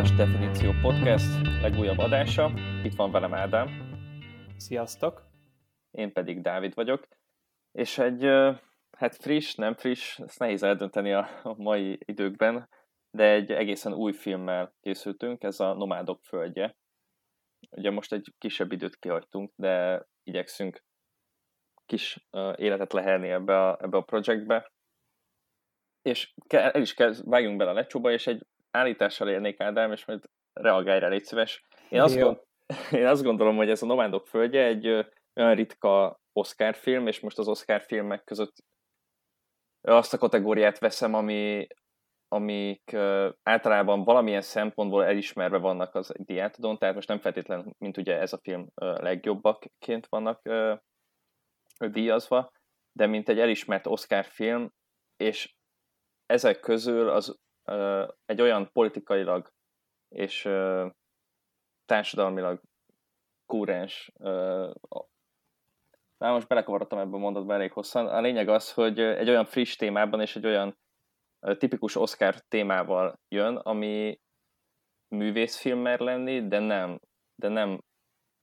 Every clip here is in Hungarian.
Magas Definíció Podcast legújabb adása. Itt van velem Ádám. Sziasztok! Én pedig Dávid vagyok. És egy, hát friss, nem friss, ezt nehéz eldönteni a, a mai időkben, de egy egészen új filmmel készültünk, ez a Nomádok földje. Ugye most egy kisebb időt kihagytunk, de igyekszünk kis életet lehelni ebbe a, ebbe a projektbe. És el is kezd, vágjunk bele a lecsóba, és egy állítással élnék Ádám, és majd reagálj rá, légy szíves. Én azt, gond, én azt gondolom, hogy ez a Nomádok földje egy olyan ritka Oscar film, és most az Oscar filmek között azt a kategóriát veszem, ami, amik általában valamilyen szempontból elismerve vannak az diátodon, tehát most nem feltétlenül, mint ugye ez a film legjobbakként vannak díjazva, de mint egy elismert Oscar film, és ezek közül az egy olyan politikailag és társadalmilag kúrens már most belekavarodtam ebbe a mondatba elég hosszan. A lényeg az, hogy egy olyan friss témában és egy olyan tipikus Oscar témával jön, ami művészfilm mer lenni, de nem, de nem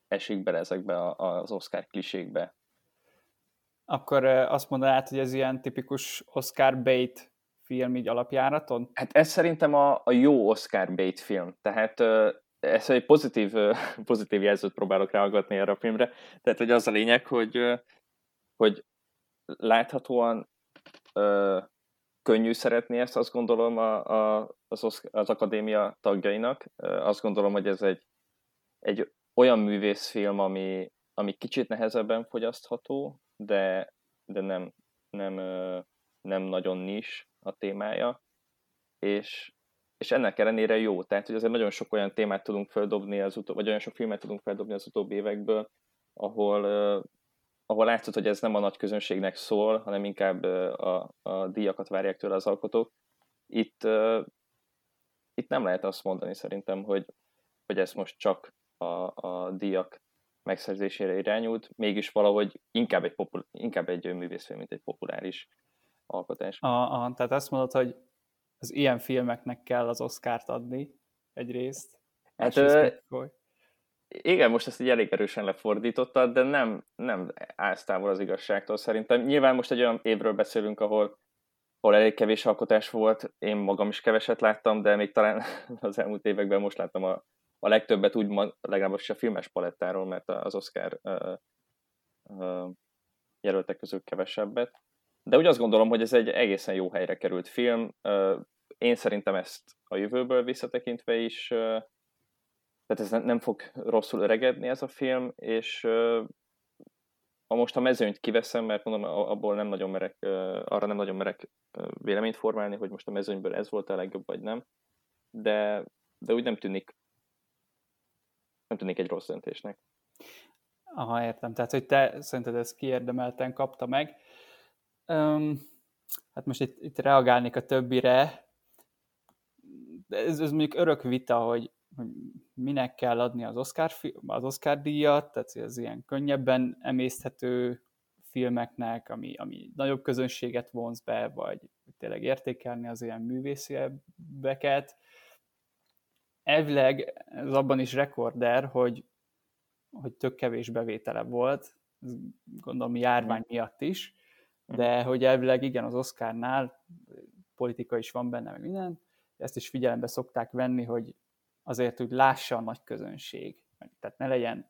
esik bele ezekbe az Oscar klisékbe. Akkor azt mondanád, hogy ez ilyen tipikus Oscar bait film így alapjáraton? Hát ez szerintem a, a jó Oscar bait film. Tehát ez egy pozitív, pozitív jelzőt próbálok ráagatni erre a filmre. Tehát, hogy az a lényeg, hogy, hogy láthatóan ö, könnyű szeretni ezt, azt gondolom a, a, az, az akadémia tagjainak. Azt gondolom, hogy ez egy, egy olyan művészfilm, ami, ami kicsit nehezebben fogyasztható, de, de nem, nem, nem nagyon nis a témája, és, és ennek ellenére jó. Tehát, hogy azért nagyon sok olyan témát tudunk feldobni, az utó, vagy olyan sok filmet tudunk feldobni az utóbbi évekből, ahol, uh, ahol látszott, hogy ez nem a nagy közönségnek szól, hanem inkább uh, a, a díjakat várják tőle az alkotók. Itt, uh, itt nem lehet azt mondani szerintem, hogy, hogy ez most csak a, a díjak megszerzésére irányult, mégis valahogy inkább egy, popul- inkább egy művészfilm, mint egy populáris alkotás. Aha, tehát azt mondod, hogy az ilyen filmeknek kell az Oscárt adni egyrészt. Hát, ö, igen, most ezt így elég erősen lefordítottad, de nem, nem állsz távol az igazságtól szerintem. Nyilván most egy olyan évről beszélünk, ahol, ahol elég kevés alkotás volt, én magam is keveset láttam, de még talán az elmúlt években most láttam a, a legtöbbet úgy, legalábbis a filmes palettáról, mert az Oscar uh, uh, jelöltek közül kevesebbet. De úgy azt gondolom, hogy ez egy egészen jó helyre került film. Én szerintem ezt a jövőből visszatekintve is, tehát ez nem fog rosszul öregedni ez a film, és ha most a mezőnyt kiveszem, mert mondom, abból nem nagyon merek, arra nem nagyon merek véleményt formálni, hogy most a mezőnyből ez volt a legjobb, vagy nem, de, de úgy nem tűnik, nem tűnik egy rossz döntésnek. Aha, értem. Tehát, hogy te szerinted ezt kiérdemelten kapta meg. Um, hát most itt, itt reagálnék a többire. Ez, ez mondjuk örök vita, hogy, hogy minek kell adni az Oscar, az Oscar díjat, tehát ez ilyen könnyebben emészthető filmeknek, ami, ami nagyobb közönséget vonz be, vagy tényleg értékelni az ilyen művészebbeket. Elvileg ez abban is rekorder, hogy, hogy tök kevés bevétele volt, gondolom járvány miatt is, de hogy elvileg igen, az Oscarnál politika is van benne, meg minden, ezt is figyelembe szokták venni, hogy azért, hogy lássa a nagy közönség, tehát ne legyen,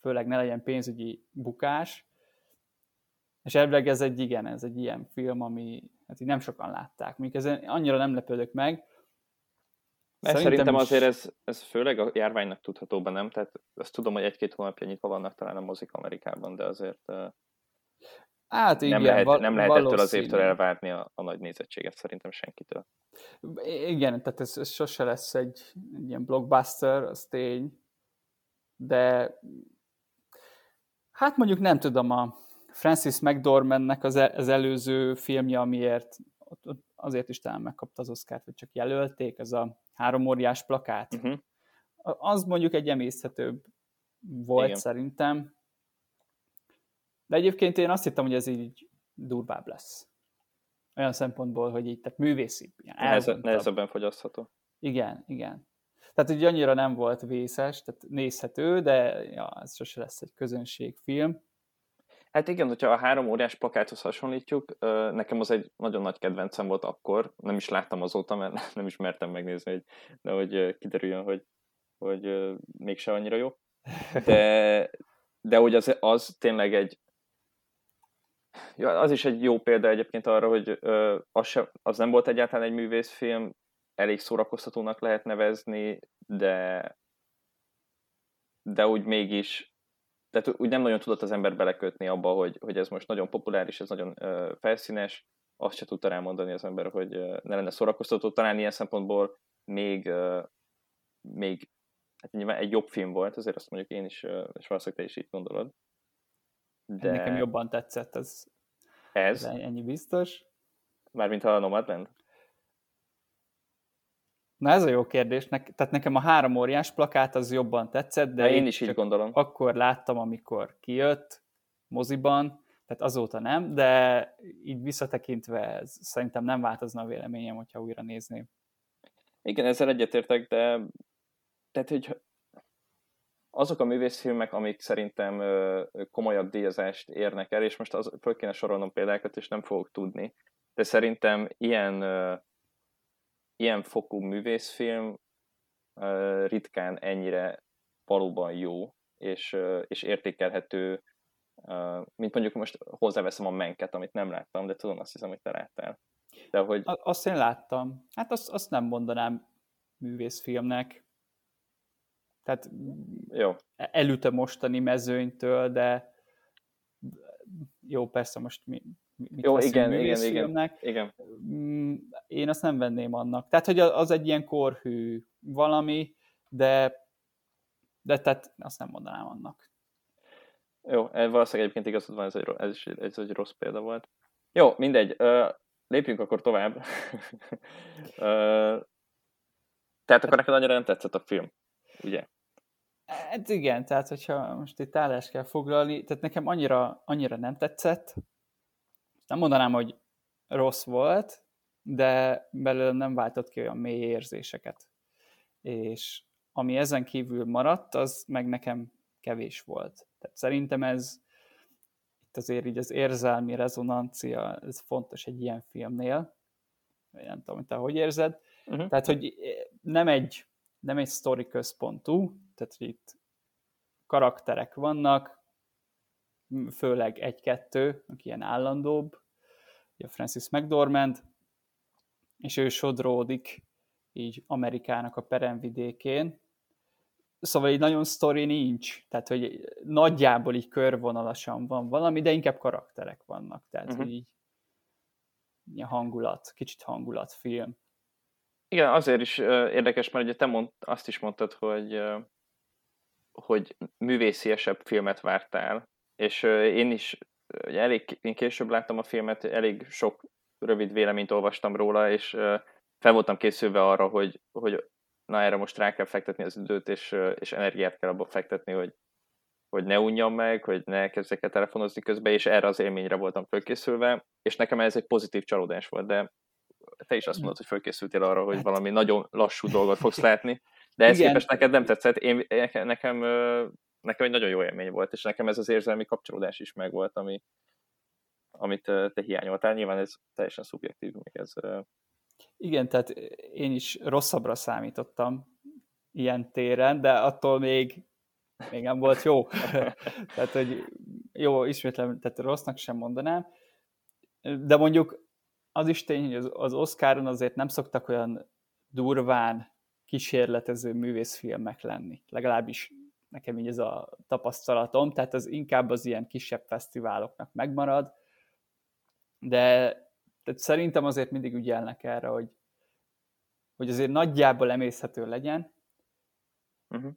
főleg ne legyen pénzügyi bukás, és elvileg ez egy igen, ez egy ilyen film, ami hát így nem sokan látták. Még ezen annyira nem lepődök meg. Mert szerintem, szerintem azért ez, ez főleg a járványnak tudhatóban nem, tehát azt tudom, hogy egy-két hónapja nyitva vannak talán a mozik Amerikában, de azért Hát igen, nem lehet, val- nem lehet ettől az évtől elvárni a, a nagy nézettséget szerintem senkitől. Igen, tehát ez, ez sose lesz egy, egy ilyen blockbuster, az tény, de hát mondjuk nem tudom, a Francis McDormandnek az, az előző filmje, amiért azért is talán megkapta az Oscar-t, hogy csak jelölték, ez a három óriás plakát. Uh-huh. Az mondjuk egy emészhetőbb volt Igen. szerintem, de egyébként én azt hittem, hogy ez így durvább lesz. Olyan szempontból, hogy így, tehát művészi. Nehezebben fogyasztható. Igen, igen. Tehát ugye annyira nem volt vészes, tehát nézhető, de ja, ez sose lesz egy közönségfilm. Hát igen, hogyha a három óriás plakáthoz hasonlítjuk, nekem az egy nagyon nagy kedvencem volt akkor, nem is láttam azóta, mert nem is mertem megnézni, hogy, de hogy kiderüljön, hogy, hogy mégse annyira jó. De, de hogy az, az tényleg egy, ja, az is egy jó példa egyébként arra, hogy az, sem, az nem volt egyáltalán egy művészfilm, elég szórakoztatónak lehet nevezni, de de úgy mégis tehát úgy nem nagyon tudott az ember belekötni abba, hogy, hogy ez most nagyon populáris, ez nagyon ö, felszínes, azt se tudta rámondani az ember, hogy ö, ne lenne szórakoztató. Talán ilyen szempontból még, ö, még hát egy jobb film volt, azért azt mondjuk én is, ö, és valószínűleg te is így gondolod. De... Nekem jobban tetszett ez. Ez? Ennyi biztos. Mármint a Nomadland? Na ez a jó kérdés. Ne, tehát nekem a három óriás plakát az jobban tetszett, de én is így gondolom. Akkor láttam, amikor kijött moziban, tehát azóta nem, de így visszatekintve ez, szerintem nem változna a véleményem, hogyha újra nézném. Igen, ezzel egyetértek, de tehát, hogy azok a művészfilmek, amik szerintem komolyabb díjazást érnek el, és most az, föl kéne sorolnom példákat, és nem fogok tudni, de szerintem ilyen ilyen fokú művészfilm ritkán ennyire valóban jó, és, és értékelhető, mint mondjuk most hozzáveszem a menket, amit nem láttam, de tudom, azt hiszem, hogy te láttál. De hogy... Azt én láttam. Hát azt, azt nem mondanám művészfilmnek. Tehát jó. elüte mostani mezőnytől, de jó, persze most mi, mit Jó, igen, igen, igen, igen. Mm, én azt nem venném annak. Tehát, hogy az egy ilyen korhű valami, de, de tehát azt nem mondanám annak. Jó, valószínűleg egyébként igazad van, ez egy, ez is ez egy rossz példa volt. Jó, mindegy, lépjünk akkor tovább. tehát akkor neked annyira nem tetszett a film, ugye? Hát igen, tehát hogyha most itt állást kell foglalni, tehát nekem annyira, annyira nem tetszett, nem mondanám, hogy rossz volt, de belőle nem váltott ki olyan mély érzéseket. És ami ezen kívül maradt, az meg nekem kevés volt. Tehát szerintem ez itt azért így az érzelmi rezonancia, ez fontos egy ilyen filmnél. Nem tudom, hogy te hogy érzed. Uh-huh. Tehát, hogy nem egy, nem egy sztori központú, tehát itt karakterek vannak, főleg egy-kettő, aki ilyen állandóbb, a Francis McDormand, és ő sodródik így Amerikának a peremvidékén. Szóval így nagyon sztori nincs, tehát hogy nagyjából így körvonalasan van valami, de inkább karakterek vannak, tehát uh-huh. hogy így ilyen hangulat, kicsit hangulatfilm. Igen, azért is érdekes, mert ugye te mond, azt is mondtad, hogy hogy művésziesebb filmet vártál, és én is elég, én később láttam a filmet, elég sok rövid véleményt olvastam róla, és fel voltam készülve arra, hogy, hogy na erre most rá kell fektetni az időt, és, és energiát kell abba fektetni, hogy, hogy ne unjam meg, hogy ne kezdjek el telefonozni közben, és erre az élményre voltam fölkészülve, és nekem ez egy pozitív csalódás volt, de te is azt mondod, hogy fölkészültél arra, hogy hát- valami nagyon lassú dolgot fogsz látni, de ez képest neked nem tetszett. Én, nekem, nekem egy nagyon jó élmény volt, és nekem ez az érzelmi kapcsolódás is megvolt, ami, amit te hiányoltál. Nyilván ez teljesen szubjektív, még ez... Igen, tehát én is rosszabbra számítottam ilyen téren, de attól még, még nem volt jó. tehát, hogy jó, ismétlem, tehát rossznak sem mondanám, de mondjuk az is tény, hogy az, az Oscaron azért nem szoktak olyan durván kísérletező művészfilmek lenni. Legalábbis nekem így ez a tapasztalatom, tehát az inkább az ilyen kisebb fesztiváloknak megmarad, de tehát szerintem azért mindig ügyelnek erre, hogy, hogy azért nagyjából emészhető legyen. Uh-huh.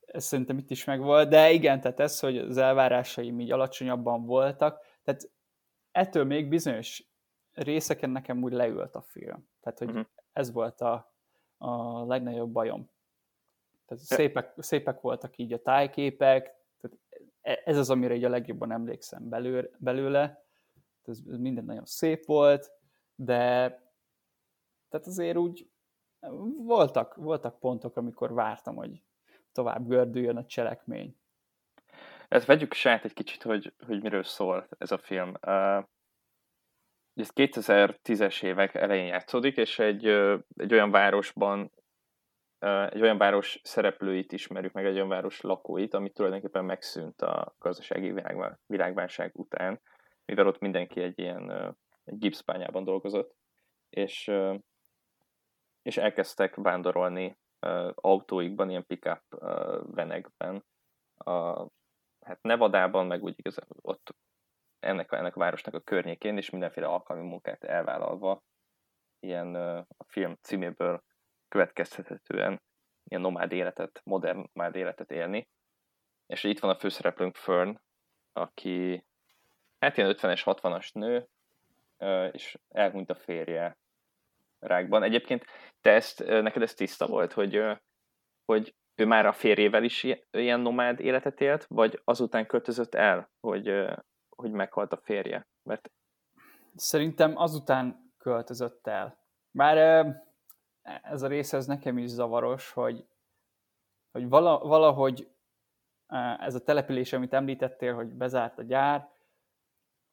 Ez szerintem itt is megvolt, de igen, tehát ez, hogy az elvárásaim így alacsonyabban voltak, tehát ettől még bizonyos részeken nekem úgy leült a film. Tehát, hogy uh-huh. ez volt a, a legnagyobb bajom. Tehát szépek, szépek voltak így a tájképek, tehát e, ez az, amire így a legjobban emlékszem belőle, belőle. Ez minden nagyon szép volt, de tehát azért úgy voltak, voltak pontok, amikor vártam, hogy tovább gördüljön a cselekmény. Ezt vegyük saját egy kicsit, hogy, hogy miről szól ez a film. Uh, ez 2010-es évek elején játszódik, és egy, egy olyan városban, egy olyan város szereplőit ismerjük meg, egy olyan város lakóit, ami tulajdonképpen megszűnt a gazdasági világválság után, mivel ott mindenki egy ilyen egy gipszpányában dolgozott, és, és elkezdtek vándorolni autóikban, ilyen pick-up venekben, a, hát Nevadában, meg úgy igaz, ott ennek, ennek a városnak a környékén, és mindenféle alkalmi munkát elvállalva, ilyen a film címéből következtethetően ilyen nomád életet, modern nomád életet élni. És itt van a főszereplőnk Fern, aki hát ilyen 50-es, 60-as nő, és elhunyt a férje rákban. Egyébként te ezt, neked ez tiszta volt, hogy, hogy ő már a férjével is ilyen nomád életet élt, vagy azután költözött el, hogy, hogy meghalt a férje? Mert... Szerintem azután költözött el. Bár ez a része ez nekem is zavaros, hogy, hogy valahogy ez a település, amit említettél, hogy bezárt a gyár,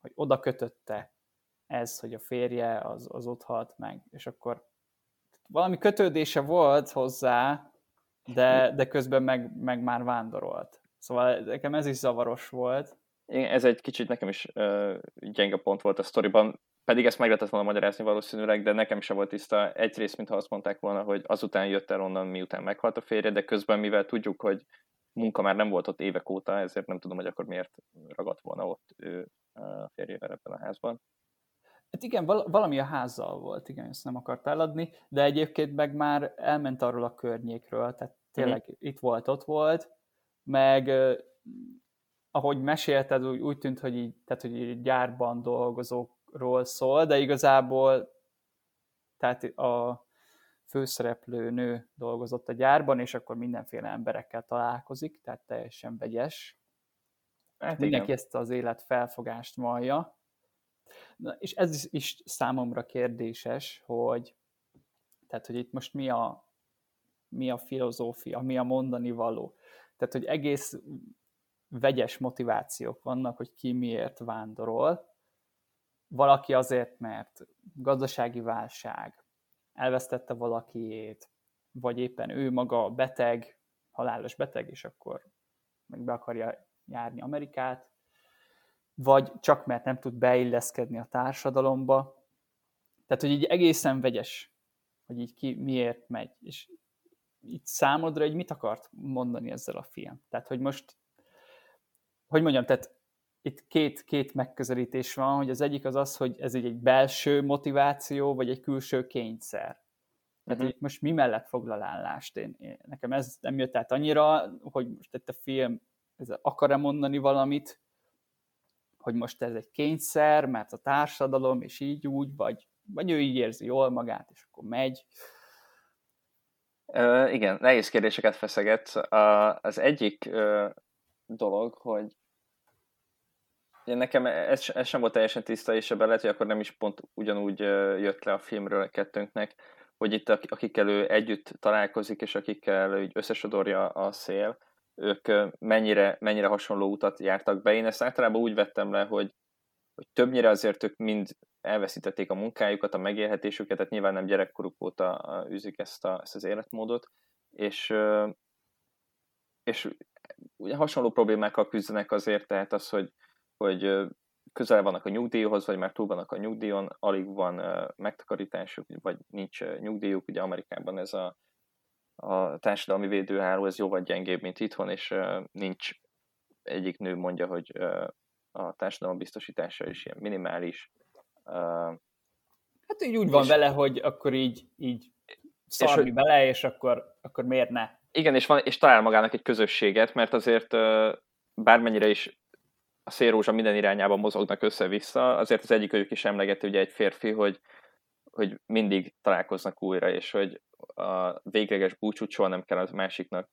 hogy oda kötötte ez, hogy a férje az, az ott halt meg, és akkor valami kötődése volt hozzá, de, de közben meg, meg már vándorolt. Szóval nekem ez is zavaros volt. Ez egy kicsit nekem is uh, gyenge pont volt a sztoriban, pedig ezt meg lehetett volna magyarázni valószínűleg, de nekem sem volt tiszta. Egyrészt, mintha azt mondták volna, hogy azután jött el onnan, miután meghalt a férje, de közben, mivel tudjuk, hogy munka már nem volt ott évek óta, ezért nem tudom, hogy akkor miért ragadt volna ott ő a férjével ebben a házban. Hát igen, valami a házzal volt, igen, ezt nem akart eladni, de egyébként meg már elment arról a környékről, tehát tényleg mm. itt volt, ott volt, meg ahogy mesélted, úgy, úgy tűnt, hogy így, tehát, hogy így gyárban dolgozókról szól, de igazából tehát a főszereplő nő dolgozott a gyárban, és akkor mindenféle emberekkel találkozik, tehát teljesen vegyes. Hát Mindenki igen. ezt az élet felfogást vallja. Na, és ez is számomra kérdéses, hogy tehát, hogy itt most mi a, mi a filozófia, mi a mondani való. Tehát, hogy egész vegyes motivációk vannak, hogy ki miért vándorol. Valaki azért, mert gazdasági válság, elvesztette valakiét, vagy éppen ő maga beteg, halálos beteg, és akkor meg be akarja járni Amerikát, vagy csak mert nem tud beilleszkedni a társadalomba. Tehát, hogy így egészen vegyes, hogy így ki miért megy. És így számodra egy mit akart mondani ezzel a film? Tehát, hogy most, hogy mondjam, tehát itt két, két megközelítés van, hogy az egyik az az, hogy ez egy, egy belső motiváció, vagy egy külső kényszer. Tehát uh-huh. most mi mellett foglal állást? Én, én, nekem ez nem jött át annyira, hogy most itt a film ez akar-e mondani valamit, hogy most ez egy kényszer, mert a társadalom, és így úgy, vagy, vagy ő így érzi jól magát, és akkor megy. Uh, igen, nehéz kérdéseket feszeget. Uh, az egyik uh, dolog, hogy nekem ez, ez sem volt teljesen tiszta, és ebben lehet, hogy akkor nem is pont ugyanúgy jött le a filmről a kettőnknek, hogy itt akikkel ő együtt találkozik, és akikkel ő összesodorja a szél, ők mennyire, mennyire hasonló utat jártak be. Én ezt általában úgy vettem le, hogy, hogy többnyire azért ők mind elveszítették a munkájukat, a megélhetésüket, tehát nyilván nem gyerekkoruk óta űzik ezt, a, ezt az életmódot, és, és ugye hasonló problémákkal küzdenek azért, tehát az, hogy, hogy közel vannak a nyugdíjhoz, vagy már túl vannak a nyugdíjon, alig van megtakarításuk, vagy nincs nyugdíjuk, ugye Amerikában ez a a társadalmi védőháló ez jóval gyengébb, mint itthon, és nincs egyik nő mondja, hogy a társadalom biztosítása is ilyen minimális. Hát így úgy van és, vele, hogy akkor így, így szarni és, bele, és akkor, akkor miért ne? Igen, és, van, és talál magának egy közösséget, mert azért bármennyire is a szélrózsa minden irányában mozognak össze-vissza, azért az egyik ők is emlegeti ugye egy férfi, hogy, hogy mindig találkoznak újra, és hogy a végleges búcsút soha nem kell az másiknak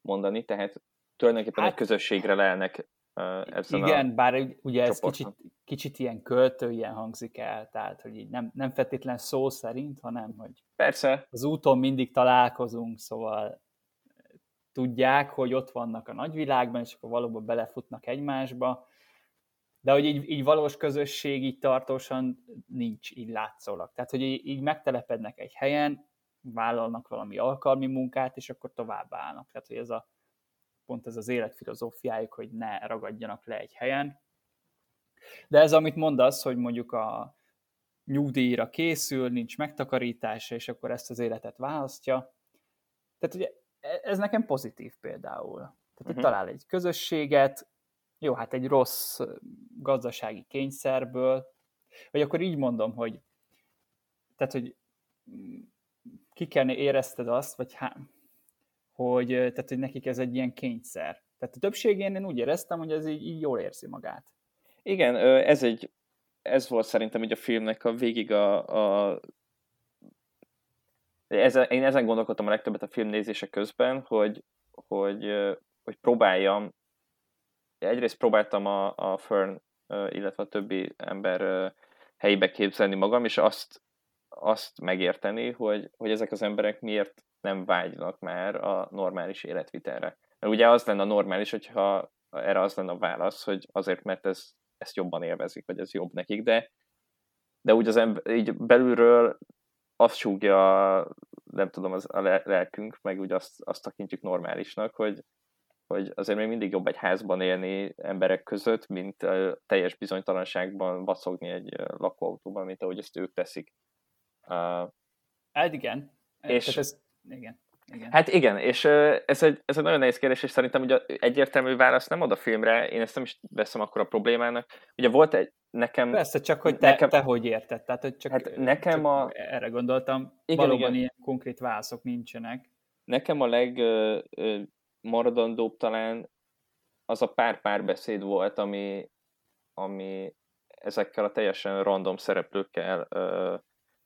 mondani, tehát tulajdonképpen hát, egy közösségre lelnek ezen Igen, a bár ugye ez kicsit, kicsit ilyen költő, ilyen hangzik el, tehát hogy így nem, nem feltétlen szó szerint, hanem hogy Persze. az úton mindig találkozunk, szóval tudják, hogy ott vannak a nagyvilágban, és akkor valóban belefutnak egymásba, de hogy így, így valós közösség így tartósan nincs így látszólag. Tehát, hogy így, így megtelepednek egy helyen, vállalnak valami alkalmi munkát, és akkor tovább állnak. Tehát, hogy ez a, pont ez az életfilozófiájuk, hogy ne ragadjanak le egy helyen. De ez, amit mondasz, hogy mondjuk a nyugdíjra készül, nincs megtakarítása, és akkor ezt az életet választja. Tehát ugye ez nekem pozitív például. Tehát, uh-huh. talál egy közösséget, jó, hát egy rossz gazdasági kényszerből, vagy akkor így mondom, hogy tehát, hogy ki kell érezted azt, vagy há, hogy, tehát, hogy nekik ez egy ilyen kényszer. Tehát a többségén én úgy éreztem, hogy ez így, így jól érzi magát. Igen, ez egy, ez volt szerintem így a filmnek a végig a, a ezen, én ezen gondolkodtam a legtöbbet a filmnézése közben, hogy, hogy, hogy próbáljam, egyrészt próbáltam a, a Fern, illetve a többi ember helyébe képzelni magam, és azt, azt megérteni, hogy, hogy ezek az emberek miért nem vágynak már a normális életvitelre. Mert ugye az lenne a normális, hogyha erre az lenne a válasz, hogy azért, mert ez, ezt jobban élvezik, vagy ez jobb nekik, de, de úgy az ember, így belülről azt súgja, nem tudom, az a lelkünk, meg úgy azt, azt tekintjük normálisnak, hogy, hogy azért még mindig jobb egy házban élni emberek között, mint teljes bizonytalanságban vacogni egy lakóautóban, mint ahogy ezt ők teszik. Uh, hát igen. És, ez, igen. Igen. Hát igen, és ez egy, ez egy nagyon nehéz kérdés, és szerintem ugye egyértelmű válasz nem ad a filmre, én ezt nem is veszem akkor a problémának. Ugye volt egy, nekem... Persze, csak hogy te, nekem, te hogy érted, tehát hogy csak, hát nekem csak a... erre gondoltam, igen, valóban igen. ilyen konkrét válaszok nincsenek. Nekem a legmaradandóbb talán az a pár párbeszéd volt, ami, ami ezekkel a teljesen random szereplőkkel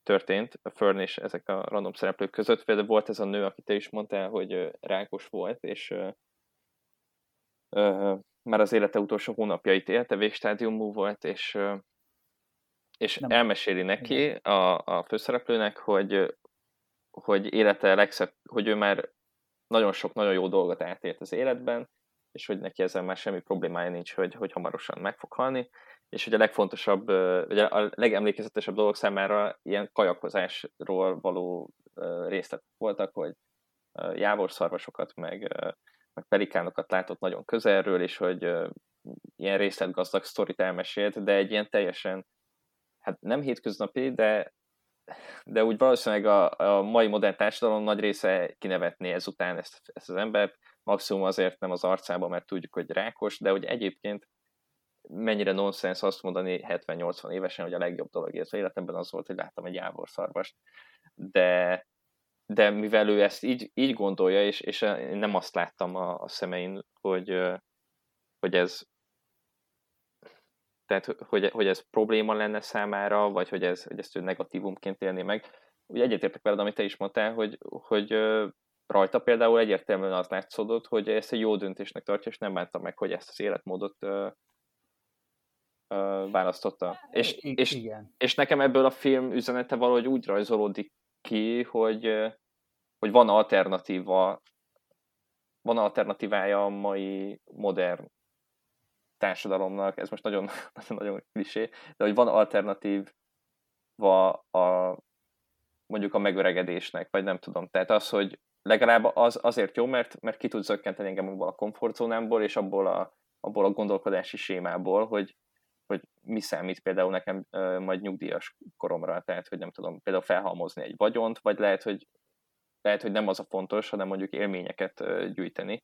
történt, a Fern és ezek a random szereplők között. Például volt ez a nő, akit te is mondtál, hogy rákos volt, és uh, már az élete utolsó hónapjait élte, végstádiumú volt, és, és Nem. elmeséli neki, a, a főszereplőnek, hogy, hogy élete legszebb, hogy ő már nagyon sok, nagyon jó dolgot átélt az életben, és hogy neki ezzel már semmi problémája nincs, hogy, hogy hamarosan meg fog halni, és hogy a legfontosabb, vagy a legemlékezetesebb dolgok számára ilyen kajakozásról való részletek voltak, hogy jávorszarvasokat, meg, meg pelikánokat látott nagyon közelről, és hogy ilyen részletgazdag sztorit elmesélt, de egy ilyen teljesen, hát nem hétköznapi, de, de úgy valószínűleg a, a mai modern társadalom nagy része kinevetné ezután ezt, ezt az embert, maximum azért nem az arcába, mert tudjuk, hogy rákos, de hogy egyébként mennyire nonsens azt mondani 70-80 évesen, hogy a legjobb dolog az életemben az volt, hogy láttam egy jávorszarvast. De, de mivel ő ezt így, így gondolja, és, és én nem azt láttam a, a szemein, hogy, hogy ez tehát, hogy, hogy ez probléma lenne számára, vagy hogy, ez, hogy ezt ő negatívumként élné meg. Ugye egyetértek veled, amit te is mondtál, hogy, hogy rajta például egyértelműen az látszódott, hogy ezt egy jó döntésnek tartja, és nem bánta meg, hogy ezt az életmódot választotta. És, I- és, igen. és nekem ebből a film üzenete valahogy úgy rajzolódik ki, hogy, hogy van alternatíva, van alternatívája a mai modern társadalomnak, ez most nagyon, nagyon, nagyon klisé, de hogy van alternatív a, mondjuk a megöregedésnek, vagy nem tudom. Tehát az, hogy legalább az azért jó, mert, mert ki tud zökkenteni engem abból a komfortzónámból, és abból a, abból a gondolkodási sémából, hogy, hogy mi számít például nekem uh, majd nyugdíjas koromra, tehát hogy nem tudom például felhalmozni egy vagyont, vagy lehet, hogy lehet, hogy nem az a fontos, hanem mondjuk élményeket gyűjteni,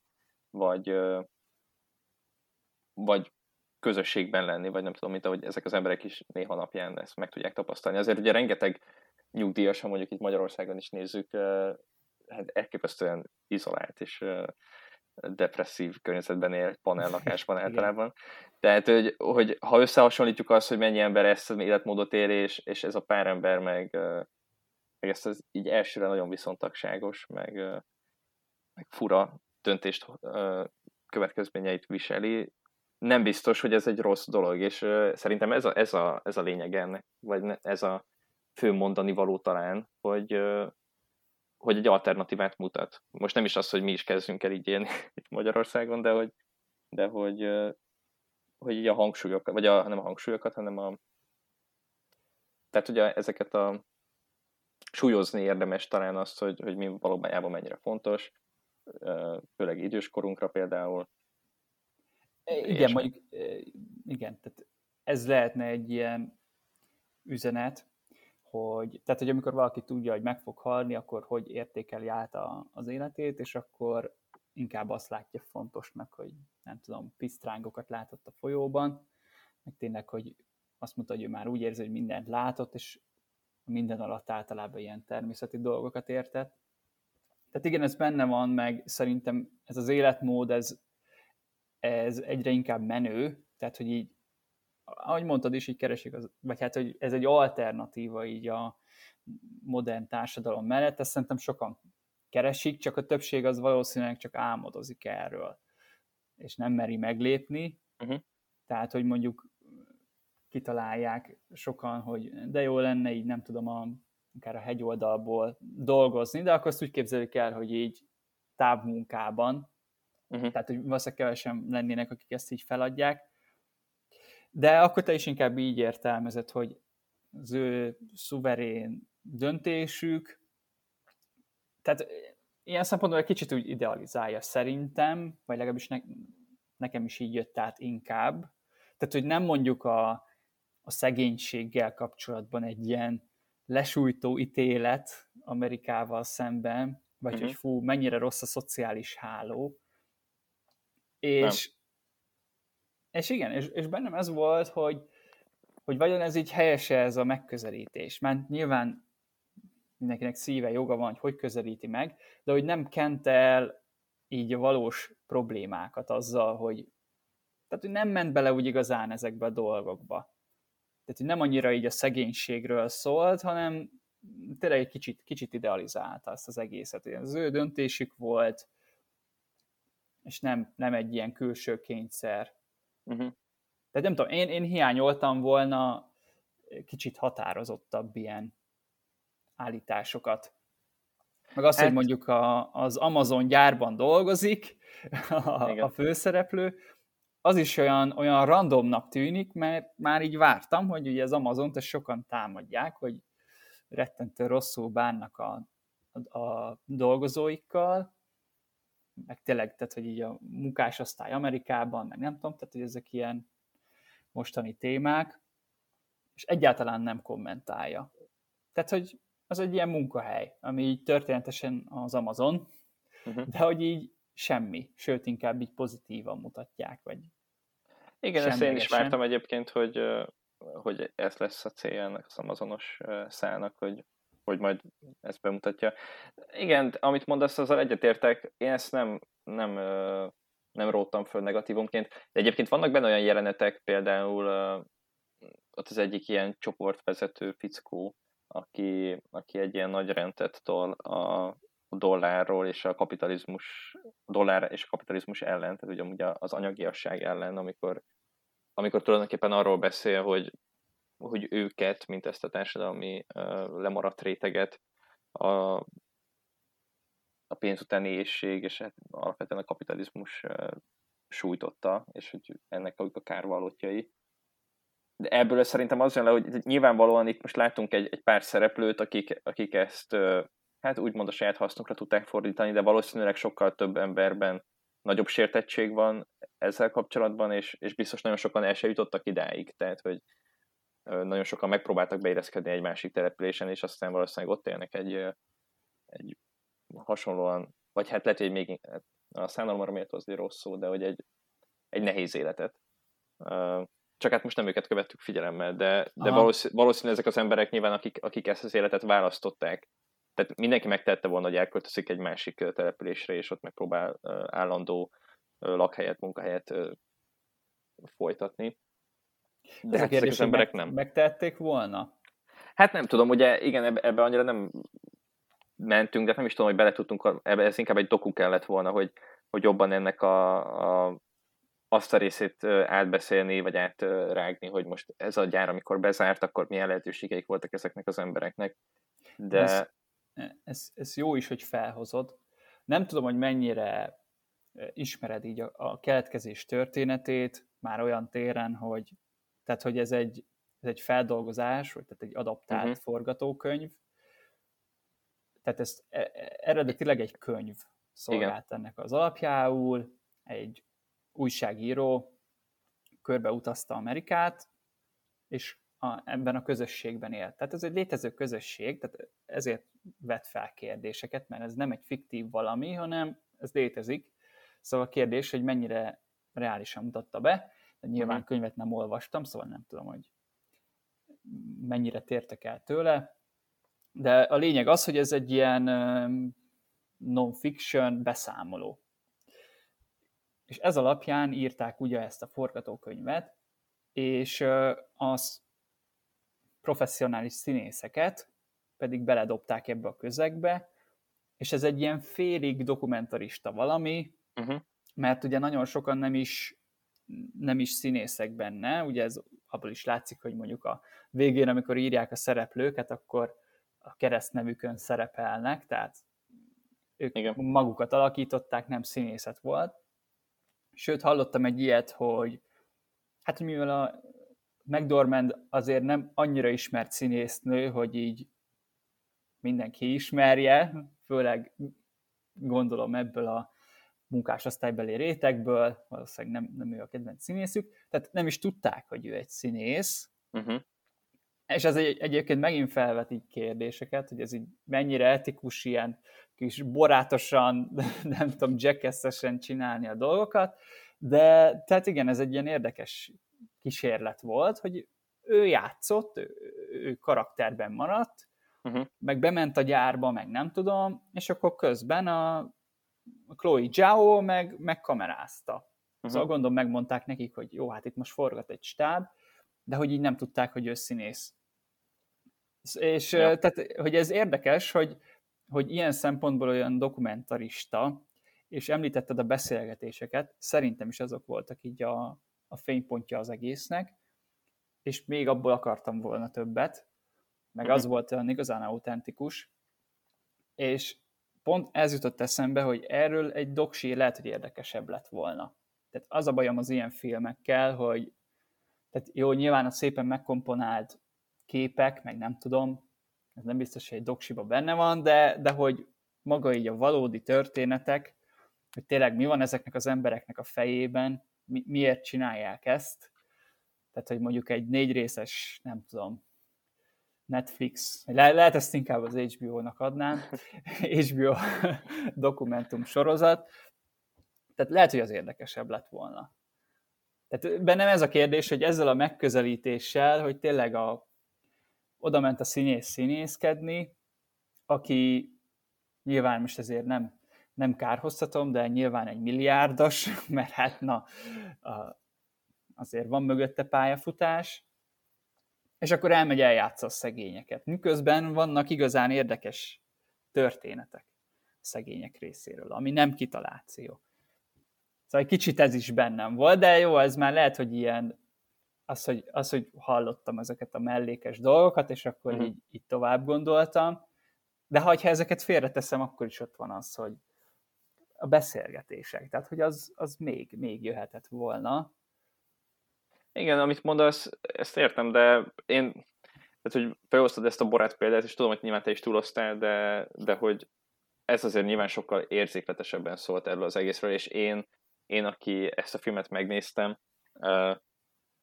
vagy vagy közösségben lenni, vagy nem tudom, mint ahogy ezek az emberek is néha napján ezt meg tudják tapasztalni. Azért ugye rengeteg nyugdíjas, ha mondjuk itt Magyarországon is nézzük, hát elképesztően izolált, és depresszív környezetben él, panellakásban általában. Tehát, hogy, hogy ha összehasonlítjuk azt, hogy mennyi ember ezt az életmódot él, és, és ez a pár ember meg, meg ezt az így elsőre nagyon viszontagságos, meg, meg fura döntést következményeit viseli, nem biztos, hogy ez egy rossz dolog, és szerintem ez a, ez a, ez a lényeg ennek, vagy ez a fő mondani való talán, hogy, hogy egy alternatívát mutat. Most nem is az, hogy mi is kezdjünk el így élni itt Magyarországon, de hogy, de hogy, hogy így a hangsúlyokat, vagy a, nem a hangsúlyokat, hanem a tehát ugye ezeket a súlyozni érdemes talán azt, hogy, hogy mi valójában mennyire fontos, főleg időskorunkra például. Igen, mondjuk, igen, tehát ez lehetne egy ilyen üzenet, hogy, tehát, hogy amikor valaki tudja, hogy meg fog halni, akkor hogy értékeli át a, az életét, és akkor inkább azt látja fontosnak, hogy nem tudom, pisztrángokat látott a folyóban, meg tényleg, hogy azt mondta, hogy ő már úgy érzi, hogy mindent látott, és minden alatt általában ilyen természeti dolgokat értett. Tehát igen, ez benne van, meg szerintem ez az életmód, ez, ez egyre inkább menő, tehát hogy így, ahogy mondtad is, így keresik, az, vagy hát, hogy ez egy alternatíva így a modern társadalom mellett, ezt szerintem sokan keresik, csak a többség az valószínűleg csak álmodozik erről, és nem meri meglépni. Uh-huh. Tehát, hogy mondjuk kitalálják sokan, hogy de jó lenne így, nem tudom, a, akár a hegyoldalból dolgozni, de akkor azt úgy képzeljük el, hogy így távmunkában, uh-huh. tehát hogy valószínűleg kevesen lennének, akik ezt így feladják, de akkor te is inkább így értelmezed, hogy az ő szuverén döntésük, tehát ilyen szempontból egy kicsit úgy idealizálja szerintem, vagy legalábbis ne, nekem is így jött át inkább. Tehát, hogy nem mondjuk a, a szegénységgel kapcsolatban egy ilyen lesújtó ítélet Amerikával szemben, vagy uh-huh. hogy fú, mennyire rossz a szociális háló. És, és igen, és, és bennem ez volt, hogy, hogy vajon ez így helyes ez a megközelítés. Mert nyilván mindenkinek szíve, joga van, hogy hogy közelíti meg, de hogy nem kent el így a valós problémákat azzal, hogy tehát, hogy nem ment bele úgy igazán ezekbe a dolgokba tehát hogy nem annyira így a szegénységről szólt, hanem tényleg egy kicsit, kicsit idealizálta ezt az egészet. Az ő döntésük volt, és nem, nem egy ilyen külső kényszer. Uh-huh. Tehát nem tudom, én, én hiányoltam volna kicsit határozottabb ilyen állításokat. Meg azt, hát... hogy mondjuk a, az Amazon gyárban dolgozik a, a főszereplő, az is olyan, olyan randomnak tűnik, mert már így vártam, hogy ugye az Amazon-t sokan támadják, hogy rettentő rosszul bánnak a, a, a dolgozóikkal, meg tényleg, tehát, hogy így a munkásosztály Amerikában, meg nem tudom, tehát, hogy ezek ilyen mostani témák, és egyáltalán nem kommentálja. Tehát, hogy az egy ilyen munkahely, ami így történetesen az Amazon, uh-huh. de hogy így semmi, sőt inkább így pozitívan mutatják, vagy Igen, ezt én is vártam egyébként, hogy, hogy ez lesz a célja ennek az Amazonos szállnak, hogy, hogy majd ezt bemutatja. Igen, amit mondasz, azzal egyetértek, én ezt nem, nem, nem róttam föl negatívumként, de egyébként vannak benne olyan jelenetek, például ott az egyik ilyen csoportvezető fickó, aki, aki egy ilyen nagy rendet tol a, dollárról és a kapitalizmus, dollár és a kapitalizmus ellen, tehát ugye az anyagiasság ellen, amikor, amikor tulajdonképpen arról beszél, hogy, hogy őket, mint ezt a társadalmi lemaradt réteget a, a pénz utáni éjség és hát alapvetően a kapitalizmus sújtotta, és hogy ennek a kárvalótjai. De ebből szerintem az jön le, hogy nyilvánvalóan itt most látunk egy, egy pár szereplőt, akik, akik ezt hát úgymond a saját hasznukra tudták fordítani, de valószínűleg sokkal több emberben nagyobb sértettség van ezzel kapcsolatban, és, és biztos nagyon sokan el se jutottak idáig, tehát hogy nagyon sokan megpróbáltak beérezkedni egy másik településen, és aztán valószínűleg ott élnek egy, egy hasonlóan, vagy hát lehet, hogy még hát a szánalomra miért az rossz szó, de hogy egy, egy nehéz életet. Csak hát most nem őket követtük figyelemmel, de, de valószínű, valószínű ezek az emberek nyilván, akik, akik ezt az életet választották, tehát mindenki megtehette volna, hogy elköltözik egy másik településre, és ott megpróbál állandó lakhelyet, munkahelyet folytatni. De hát ezek az emberek meg, nem. Megtették volna? Hát nem tudom, ugye igen, ebbe, ebbe annyira nem mentünk, de nem is tudom, hogy bele tudtunk, ebbe ez inkább egy doku kellett volna, hogy, hogy jobban ennek a, a, azt a részét átbeszélni, vagy átrágni, hogy most ez a gyár, amikor bezárt, akkor milyen lehetőségeik voltak ezeknek az embereknek. De... Ez, ez, ez jó is, hogy felhozod. Nem tudom, hogy mennyire ismered így a, a keletkezés történetét, már olyan téren, hogy, tehát, hogy ez egy, ez egy feldolgozás, vagy tehát egy adaptált uh-huh. forgatókönyv. Tehát ez e, e, eredetileg egy könyv szolgált Igen. ennek az alapjául, egy újságíró körbeutazta Amerikát, és a, ebben a közösségben élt. Tehát ez egy létező közösség, tehát ezért vet fel kérdéseket, mert ez nem egy fiktív valami, hanem ez létezik. Szóval a kérdés, hogy mennyire reálisan mutatta be, nyilván uh-huh. könyvet nem olvastam, szóval nem tudom, hogy mennyire tértek el tőle, de a lényeg az, hogy ez egy ilyen non-fiction beszámoló. És ez alapján írták ugye ezt a forgatókönyvet, és az professzionális színészeket pedig beledobták ebbe a közegbe, és ez egy ilyen félig dokumentarista valami, uh-huh. mert ugye nagyon sokan nem is nem is színészek benne, ugye ez abból is látszik, hogy mondjuk a végén, amikor írják a szereplőket, akkor a keresztnevükön szerepelnek, tehát ők Igen. magukat alakították, nem színészet volt. Sőt, hallottam egy ilyet, hogy hát mivel a McDormand azért nem annyira ismert színésznő, hogy így mindenki ismerje, főleg gondolom ebből a munkásosztálybeli rétegből, valószínűleg nem, nem ő a kedvenc színészük, tehát nem is tudták, hogy ő egy színész, uh-huh. és ez egy, egyébként megint felvet így kérdéseket, hogy ez így mennyire etikus ilyen kis borátosan, nem tudom, jackassesen csinálni a dolgokat, de tehát igen, ez egy ilyen érdekes kísérlet volt, hogy ő játszott, ő, ő karakterben maradt, uh-huh. meg bement a gyárba, meg nem tudom, és akkor közben a Chloe Zhao meg, meg kamerázta. Uh-huh. Szóval gondolom megmondták nekik, hogy jó, hát itt most forgat egy stáb, de hogy így nem tudták, hogy ő színész. És ja. tehát, hogy ez érdekes, hogy, hogy ilyen szempontból olyan dokumentarista, és említetted a beszélgetéseket, szerintem is azok voltak így a, a fénypontja az egésznek, és még abból akartam volna többet, meg az volt olyan igazán autentikus, és pont ez jutott eszembe, hogy erről egy doksi lehet, hogy érdekesebb lett volna. Tehát az a bajom az ilyen filmekkel, hogy tehát jó, nyilván a szépen megkomponált képek, meg nem tudom, ez nem biztos, hogy egy doksiba benne van, de, de hogy maga így a valódi történetek, hogy tényleg mi van ezeknek az embereknek a fejében, mi, miért csinálják ezt. Tehát, hogy mondjuk egy négy részes, nem tudom, Netflix, le, lehet ezt inkább az HBO-nak adnám, HBO dokumentum sorozat, tehát lehet, hogy az érdekesebb lett volna. Tehát bennem ez a kérdés, hogy ezzel a megközelítéssel, hogy tényleg a, oda ment a színész színészkedni, aki nyilván most ezért nem, nem kárhoztatom, de nyilván egy milliárdos, mert hát na, azért van mögötte pályafutás, és akkor elmegy eljátsza a szegényeket. Miközben vannak igazán érdekes történetek a szegények részéről, ami nem kitaláció. Szóval egy kicsit ez is bennem volt, de jó, ez már lehet, hogy ilyen, az, hogy, az, hogy hallottam ezeket a mellékes dolgokat, és akkor uh-huh. így, így tovább gondoltam, de ha ezeket félreteszem, akkor is ott van az, hogy a beszélgetések, tehát hogy az, az még, még jöhetett volna, igen, amit mondasz, ezt értem, de én, tehát hogy felhoztad ezt a borát példát, és tudom, hogy nyilván te is túloztál, de, de hogy ez azért nyilván sokkal érzékletesebben szólt erről az egészről, és én, én aki ezt a filmet megnéztem,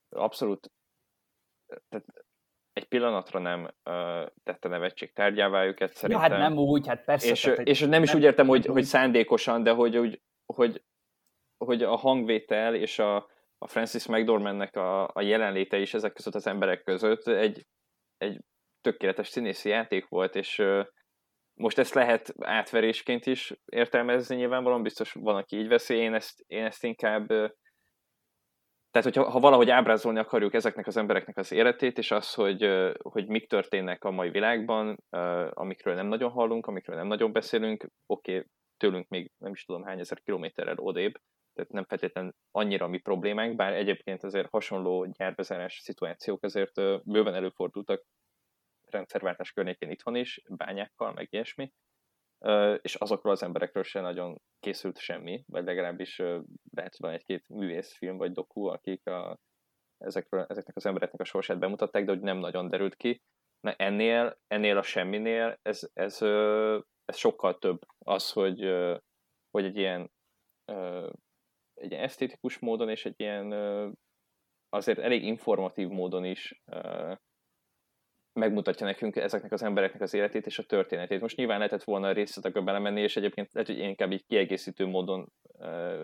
abszolút tehát egy pillanatra nem uh, tette nevetség tárgyává őket szerintem. Ja, hát nem úgy, hát persze. És, tehát, és nem is nem, úgy értem, hogy, hogy szándékosan, de hogy, hogy, hogy, hogy a hangvétel és a, a Francis McDormandnek a, a jelenléte is ezek között az emberek között egy, egy tökéletes színészi játék volt, és most ezt lehet átverésként is értelmezni nyilvánvalóan, biztos van, aki így veszi, én ezt, én ezt inkább tehát, hogyha ha valahogy ábrázolni akarjuk ezeknek az embereknek az életét, és az, hogy, hogy mik történnek a mai világban, amikről nem nagyon hallunk, amikről nem nagyon beszélünk, oké, okay, tőlünk még nem is tudom hány ezer kilométerrel odébb, tehát nem feltétlenül annyira mi problémánk, bár egyébként azért hasonló gyárbezárás szituációk azért bőven előfordultak rendszerváltás környékén itthon is, bányákkal, meg ilyesmi, és azokról az emberekről sem nagyon készült semmi, vagy legalábbis lehet, van egy-két művészfilm vagy doku, akik a, ezekről, ezeknek az embereknek a sorsát bemutatták, de hogy nem nagyon derült ki. Na ennél, ennél a semminél ez, ez, ez sokkal több az, hogy, hogy egy ilyen egy esztétikus módon és egy ilyen azért elég informatív módon is megmutatja nekünk ezeknek az embereknek az életét és a történetét. Most nyilván lehetett volna részletekbe belemenni, és egyébként lehet, hogy inkább egy kiegészítő módon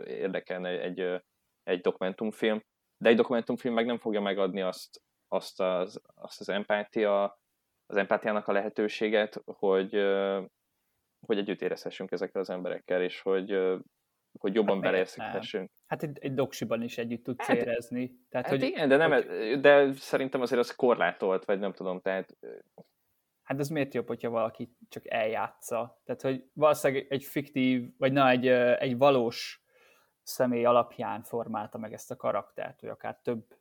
érdekelne egy, egy dokumentumfilm, de egy dokumentumfilm meg nem fogja megadni azt, azt, az, azt az empátia, az empátiának a lehetőséget, hogy, hogy együtt érezhessünk ezekkel az emberekkel, és hogy, hogy jobban hát beleérszíthessünk. Hát egy, egy doksiban is együtt tudsz hát, érezni. Tehát, hát hogy, igen, de, nem, hogy... de szerintem azért az korlátolt, vagy nem tudom, tehát... Hát ez miért jobb, hogyha valaki csak eljátsza? Tehát, hogy valószínűleg egy fiktív, vagy na, egy, egy valós személy alapján formálta meg ezt a karaktert, vagy akár több,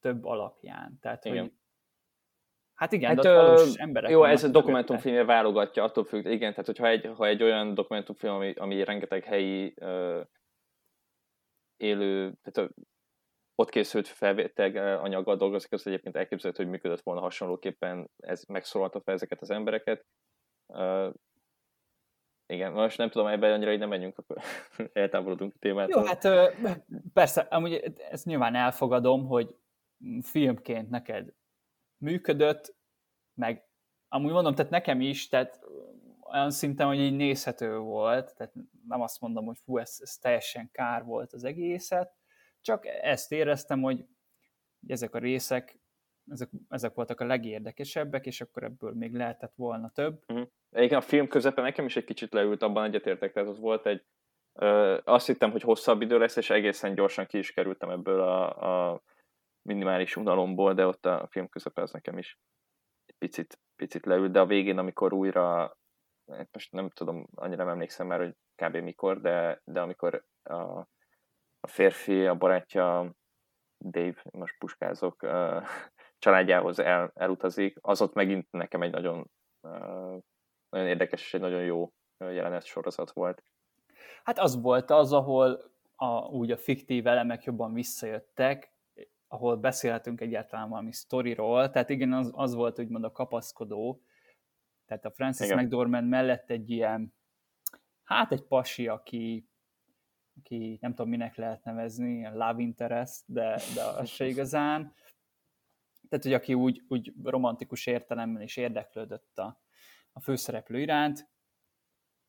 több alapján. Tehát, igen. hogy Hát igen, hát, de ö, emberek Jó, ez a dokumentumfilmje válogatja, attól függ, igen, tehát hogyha egy, ha egy olyan dokumentumfilm, ami, ami rengeteg helyi ö, élő, tehát ö, ott készült felvétel anyaggal dolgozik, az egyébként elképzelhető, hogy működött volna hasonlóképpen, ez megszólaltatva ezeket az embereket. Uh, igen, most nem tudom, ebben annyira így nem menjünk, akkor eltávolodunk a témától. Jó, hát persze, amúgy ezt nyilván elfogadom, hogy filmként neked működött, meg amúgy mondom, tehát nekem is, tehát olyan szinten, hogy így nézhető volt, tehát nem azt mondom, hogy fú, ez, ez teljesen kár volt az egészet, csak ezt éreztem, hogy ezek a részek, ezek, ezek voltak a legérdekesebbek, és akkor ebből még lehetett volna több. Uh-huh. Igen, a film közepe nekem is egy kicsit leült, abban egyetértek, tehát az volt egy, ö, azt hittem, hogy hosszabb idő lesz, és egészen gyorsan ki is kerültem ebből a, a minimális unalomból, de ott a film közepe az nekem is egy picit, picit leült, de a végén, amikor újra, hát most nem tudom, annyira nem emlékszem már, hogy kb. mikor, de, de amikor a, a férfi, a barátja, Dave, most puskázok, a családjához el, elutazik, az ott megint nekem egy nagyon, nagyon érdekes és egy nagyon jó jelenet sorozat volt. Hát az volt az, ahol a, úgy a fiktív elemek jobban visszajöttek, ahol beszélhetünk egyáltalán valami sztoriról, tehát igen, az, az volt úgymond a kapaszkodó, tehát a Francis igen. McDormand mellett egy ilyen, hát egy pasi, aki, aki nem tudom minek lehet nevezni, ilyen love interest, de, de az se igazán, tehát hogy aki úgy, úgy romantikus értelemben is érdeklődött a, a főszereplő iránt,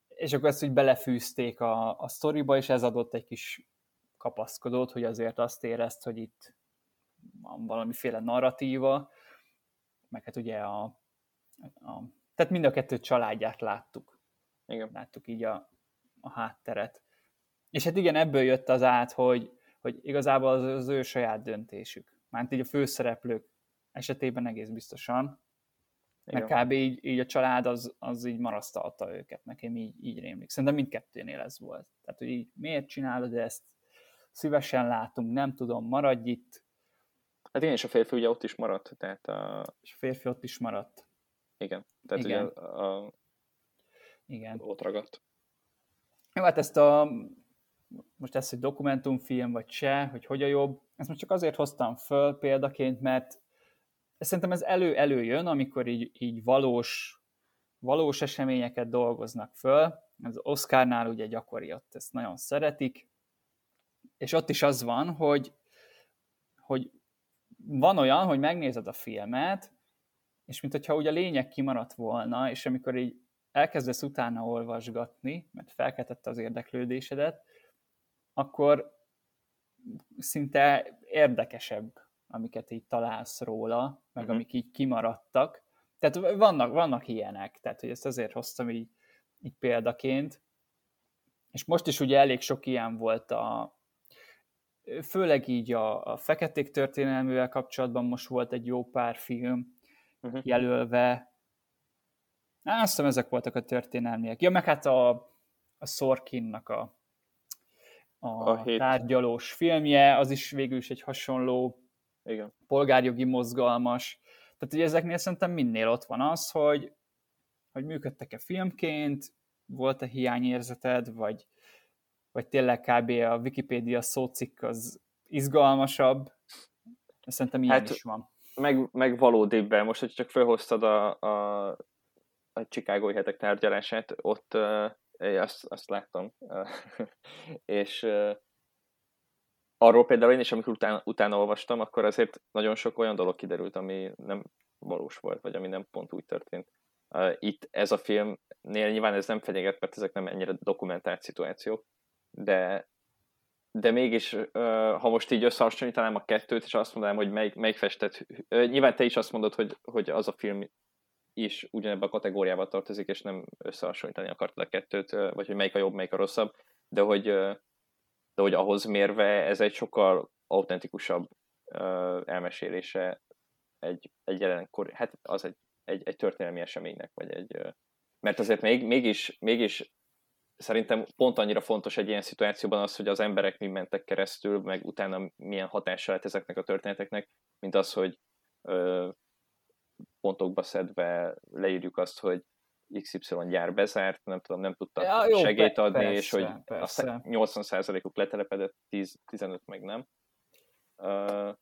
és akkor ezt úgy belefűzték a, a sztoriba, és ez adott egy kis kapaszkodót, hogy azért azt érezt, hogy itt van valamiféle narratíva, meg hát ugye a, a tehát mind a kettő családját láttuk. Igen. Láttuk így a, a hátteret. És hát igen, ebből jött az át, hogy, hogy igazából az, az ő saját döntésük. Már így a főszereplők esetében egész biztosan. Igen. Meg kb. Így, így a család az, az így marasztalta őket. Nekem így, így rémlik. Szerintem mindkettőnél ez volt. Tehát, hogy így miért csinálod ezt? Szívesen látunk, nem tudom, maradj itt, Hát igen, és a férfi ugye ott is maradt. Tehát a... És a férfi ott is maradt. Igen, tehát igen. ugye a... igen. ott ragadt. Jó, hát ezt a most ez, hogy dokumentumfilm vagy se, hogy hogy a jobb, ezt most csak azért hoztam föl példaként, mert szerintem ez elő-előjön, amikor így, így valós, valós eseményeket dolgoznak föl. Az Oscarnál ugye gyakori, ott ezt nagyon szeretik, és ott is az van, hogy, hogy van olyan, hogy megnézed a filmet, és mint hogyha ugye a lényeg kimaradt volna, és amikor így elkezdesz utána olvasgatni, mert felkeltette az érdeklődésedet, akkor szinte érdekesebb, amiket így találsz róla, meg uh-huh. amik így kimaradtak. Tehát vannak, vannak ilyenek, tehát hogy ezt azért hoztam így, így példaként. És most is ugye elég sok ilyen volt a, főleg így a, a feketék történelművel kapcsolatban most volt egy jó pár film uh-huh. jelölve. Azt hiszem, ezek voltak a történelmiek. Ja, meg hát a, a Sorkinnak a, a, a hét. tárgyalós filmje, az is végül is egy hasonló Igen. polgárjogi mozgalmas. Tehát ugye ezeknél szerintem minél ott van az, hogy, hogy működtek-e filmként, volt-e hiányérzeted, vagy, vagy tényleg kb. a Wikipédia szócikk az izgalmasabb. Szerintem ilyen hát, is van. Meg, meg valódibben. Most, hogy csak felhoztad a, a, a Chicagói hetek tárgyalását, ott uh, azt, azt láttam. és uh, arról például én is, amikor utána, utána olvastam, akkor azért nagyon sok olyan dolog kiderült, ami nem valós volt, vagy ami nem pont úgy történt. Uh, itt ez a filmnél nyilván ez nem fenyeget, mert ezek nem ennyire dokumentált szituációk, de de mégis, ha most így összehasonlítanám a kettőt, és azt mondanám, hogy melyik, melyik festett, nyilván te is azt mondod, hogy, hogy az a film is ugyanebben a kategóriába tartozik, és nem összehasonlítani akartad a kettőt, vagy hogy melyik a jobb, melyik a rosszabb, de hogy, de hogy ahhoz mérve ez egy sokkal autentikusabb elmesélése egy, egy jelenkor, hát az egy, egy, egy történelmi eseménynek, vagy egy, mert azért még, mégis, mégis szerintem pont annyira fontos egy ilyen szituációban az, hogy az emberek mi mentek keresztül, meg utána milyen hatása lett ezeknek a történeteknek, mint az, hogy pontokba szedve leírjuk azt, hogy XY gyár bezárt, nem tudom, nem tudtak ja, jó, segélyt adni, persze, és hogy persze. a 80%-uk letelepedett, 10, 15 meg nem. Uh,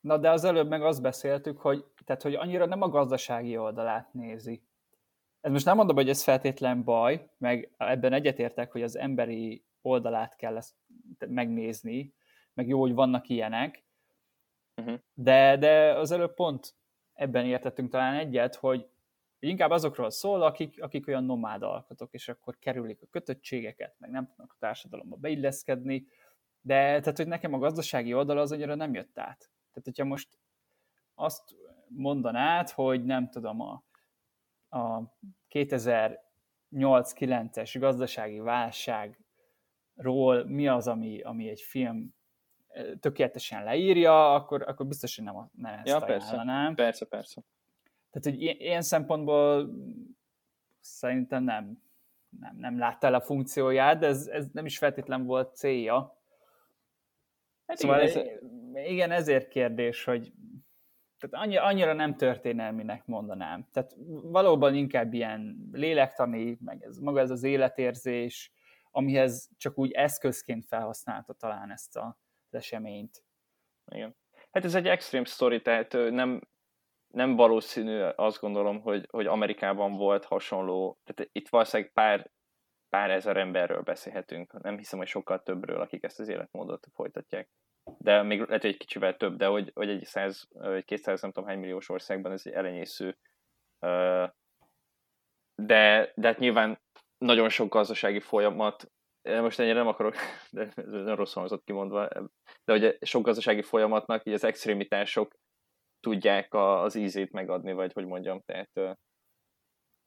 Na de az előbb meg azt beszéltük, hogy, tehát, hogy annyira nem a gazdasági oldalát nézi. Ez most nem mondom, hogy ez feltétlen baj, meg ebben egyetértek, hogy az emberi oldalát kell ezt megnézni, meg jó, hogy vannak ilyenek, uh-huh. de, de az előbb pont ebben értettünk talán egyet, hogy inkább azokról szól, akik, akik olyan nomád alkotok, és akkor kerülik a kötöttségeket, meg nem tudnak a társadalomba beilleszkedni, de tehát, hogy nekem a gazdasági oldala az annyira nem jött át. Tehát, hogyha most azt mondanád, hogy nem tudom, a, a 2008-9-es gazdasági válságról mi az, ami, ami egy film tökéletesen leírja, akkor, akkor biztos, hogy nem, nem ezt ja, persze, ajánlanám. Persze, persze. Tehát, hogy ilyen szempontból szerintem nem, nem, nem látta el a funkcióját, de ez, ez nem is feltétlen volt célja. Hát szóval igen, ez, igen, ezért kérdés, hogy tehát annyira, annyira nem történelminek mondanám. Tehát valóban inkább ilyen lélektani, meg ez, maga ez az életérzés, amihez csak úgy eszközként felhasználta talán ezt a, az eseményt. Igen. Hát ez egy extreme story, tehát nem, nem valószínű, azt gondolom, hogy, hogy Amerikában volt hasonló, tehát itt valószínűleg pár, pár ezer emberről beszélhetünk, nem hiszem, hogy sokkal többről, akik ezt az életmódot folytatják. De még lehet, hogy egy kicsivel több, de hogy, hogy egy 100, vagy 200, nem tudom hány milliós országban ez egy elenyésző. De, de hát nyilván nagyon sok gazdasági folyamat most ennyire nem akarok, de ez nagyon rossz hangzott kimondva, de hogy sok gazdasági folyamatnak így az extrémitások tudják az ízét megadni, vagy hogy mondjam, tehát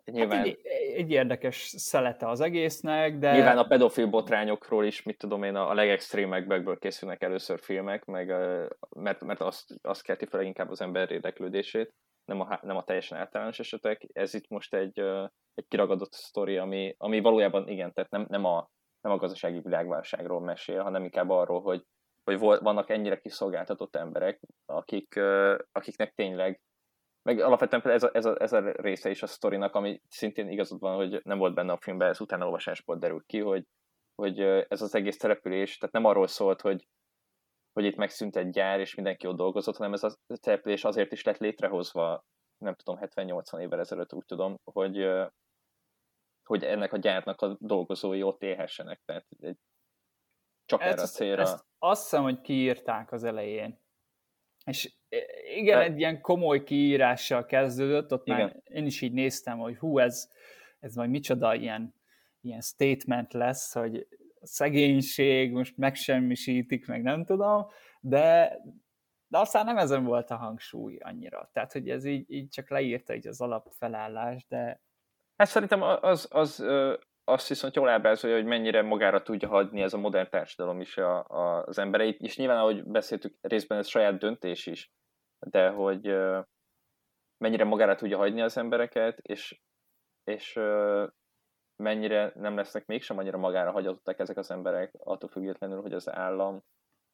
nyilván... Hát egy, egy érdekes szelete az egésznek, de... Nyilván a pedofil botrányokról is, mit tudom én, a legextrémebbekből készülnek először filmek, meg, mert, mert azt, azt kelti fel inkább az ember érdeklődését, nem a, nem a teljesen általános esetek. Ez itt most egy, egy kiragadott sztori, ami, ami valójában igen, tehát nem, nem a nem a gazdasági világválságról mesél, hanem inkább arról, hogy, hogy vannak ennyire kiszolgáltatott emberek, akik, akiknek tényleg, meg alapvetően ez a, ez, a, ez a része is a sztorinak, ami szintén igazad van, hogy nem volt benne a filmben, ez utána olvasásból derült ki, hogy, hogy ez az egész település, tehát nem arról szólt, hogy, hogy itt megszűnt egy gyár, és mindenki ott dolgozott, hanem ez a település azért is lett létrehozva, nem tudom, 70-80 évvel ezelőtt úgy tudom, hogy, hogy ennek a gyárnak a dolgozói ott élhessenek. Tehát egy, csak ezt, erre a célra. Ezt azt hiszem, hogy kiírták az elején. És igen, De... egy ilyen komoly kiírással kezdődött, ott igen. már én is így néztem, hogy hú, ez, ez majd micsoda ilyen, ilyen statement lesz, hogy szegénység most megsemmisítik, meg nem tudom, de, de aztán nem ezen volt a hangsúly annyira. Tehát, hogy ez így, így csak leírta így az alapfelállás, de Hát szerintem az, az, azt viszont jól ábrázolja, hogy mennyire magára tudja hagyni ez a modern társadalom is a, a, az embereit, és nyilván, ahogy beszéltük, részben ez saját döntés is, de hogy mennyire magára tudja hagyni az embereket, és, és mennyire nem lesznek mégsem annyira magára hagyottak ezek az emberek, attól függetlenül, hogy az állam,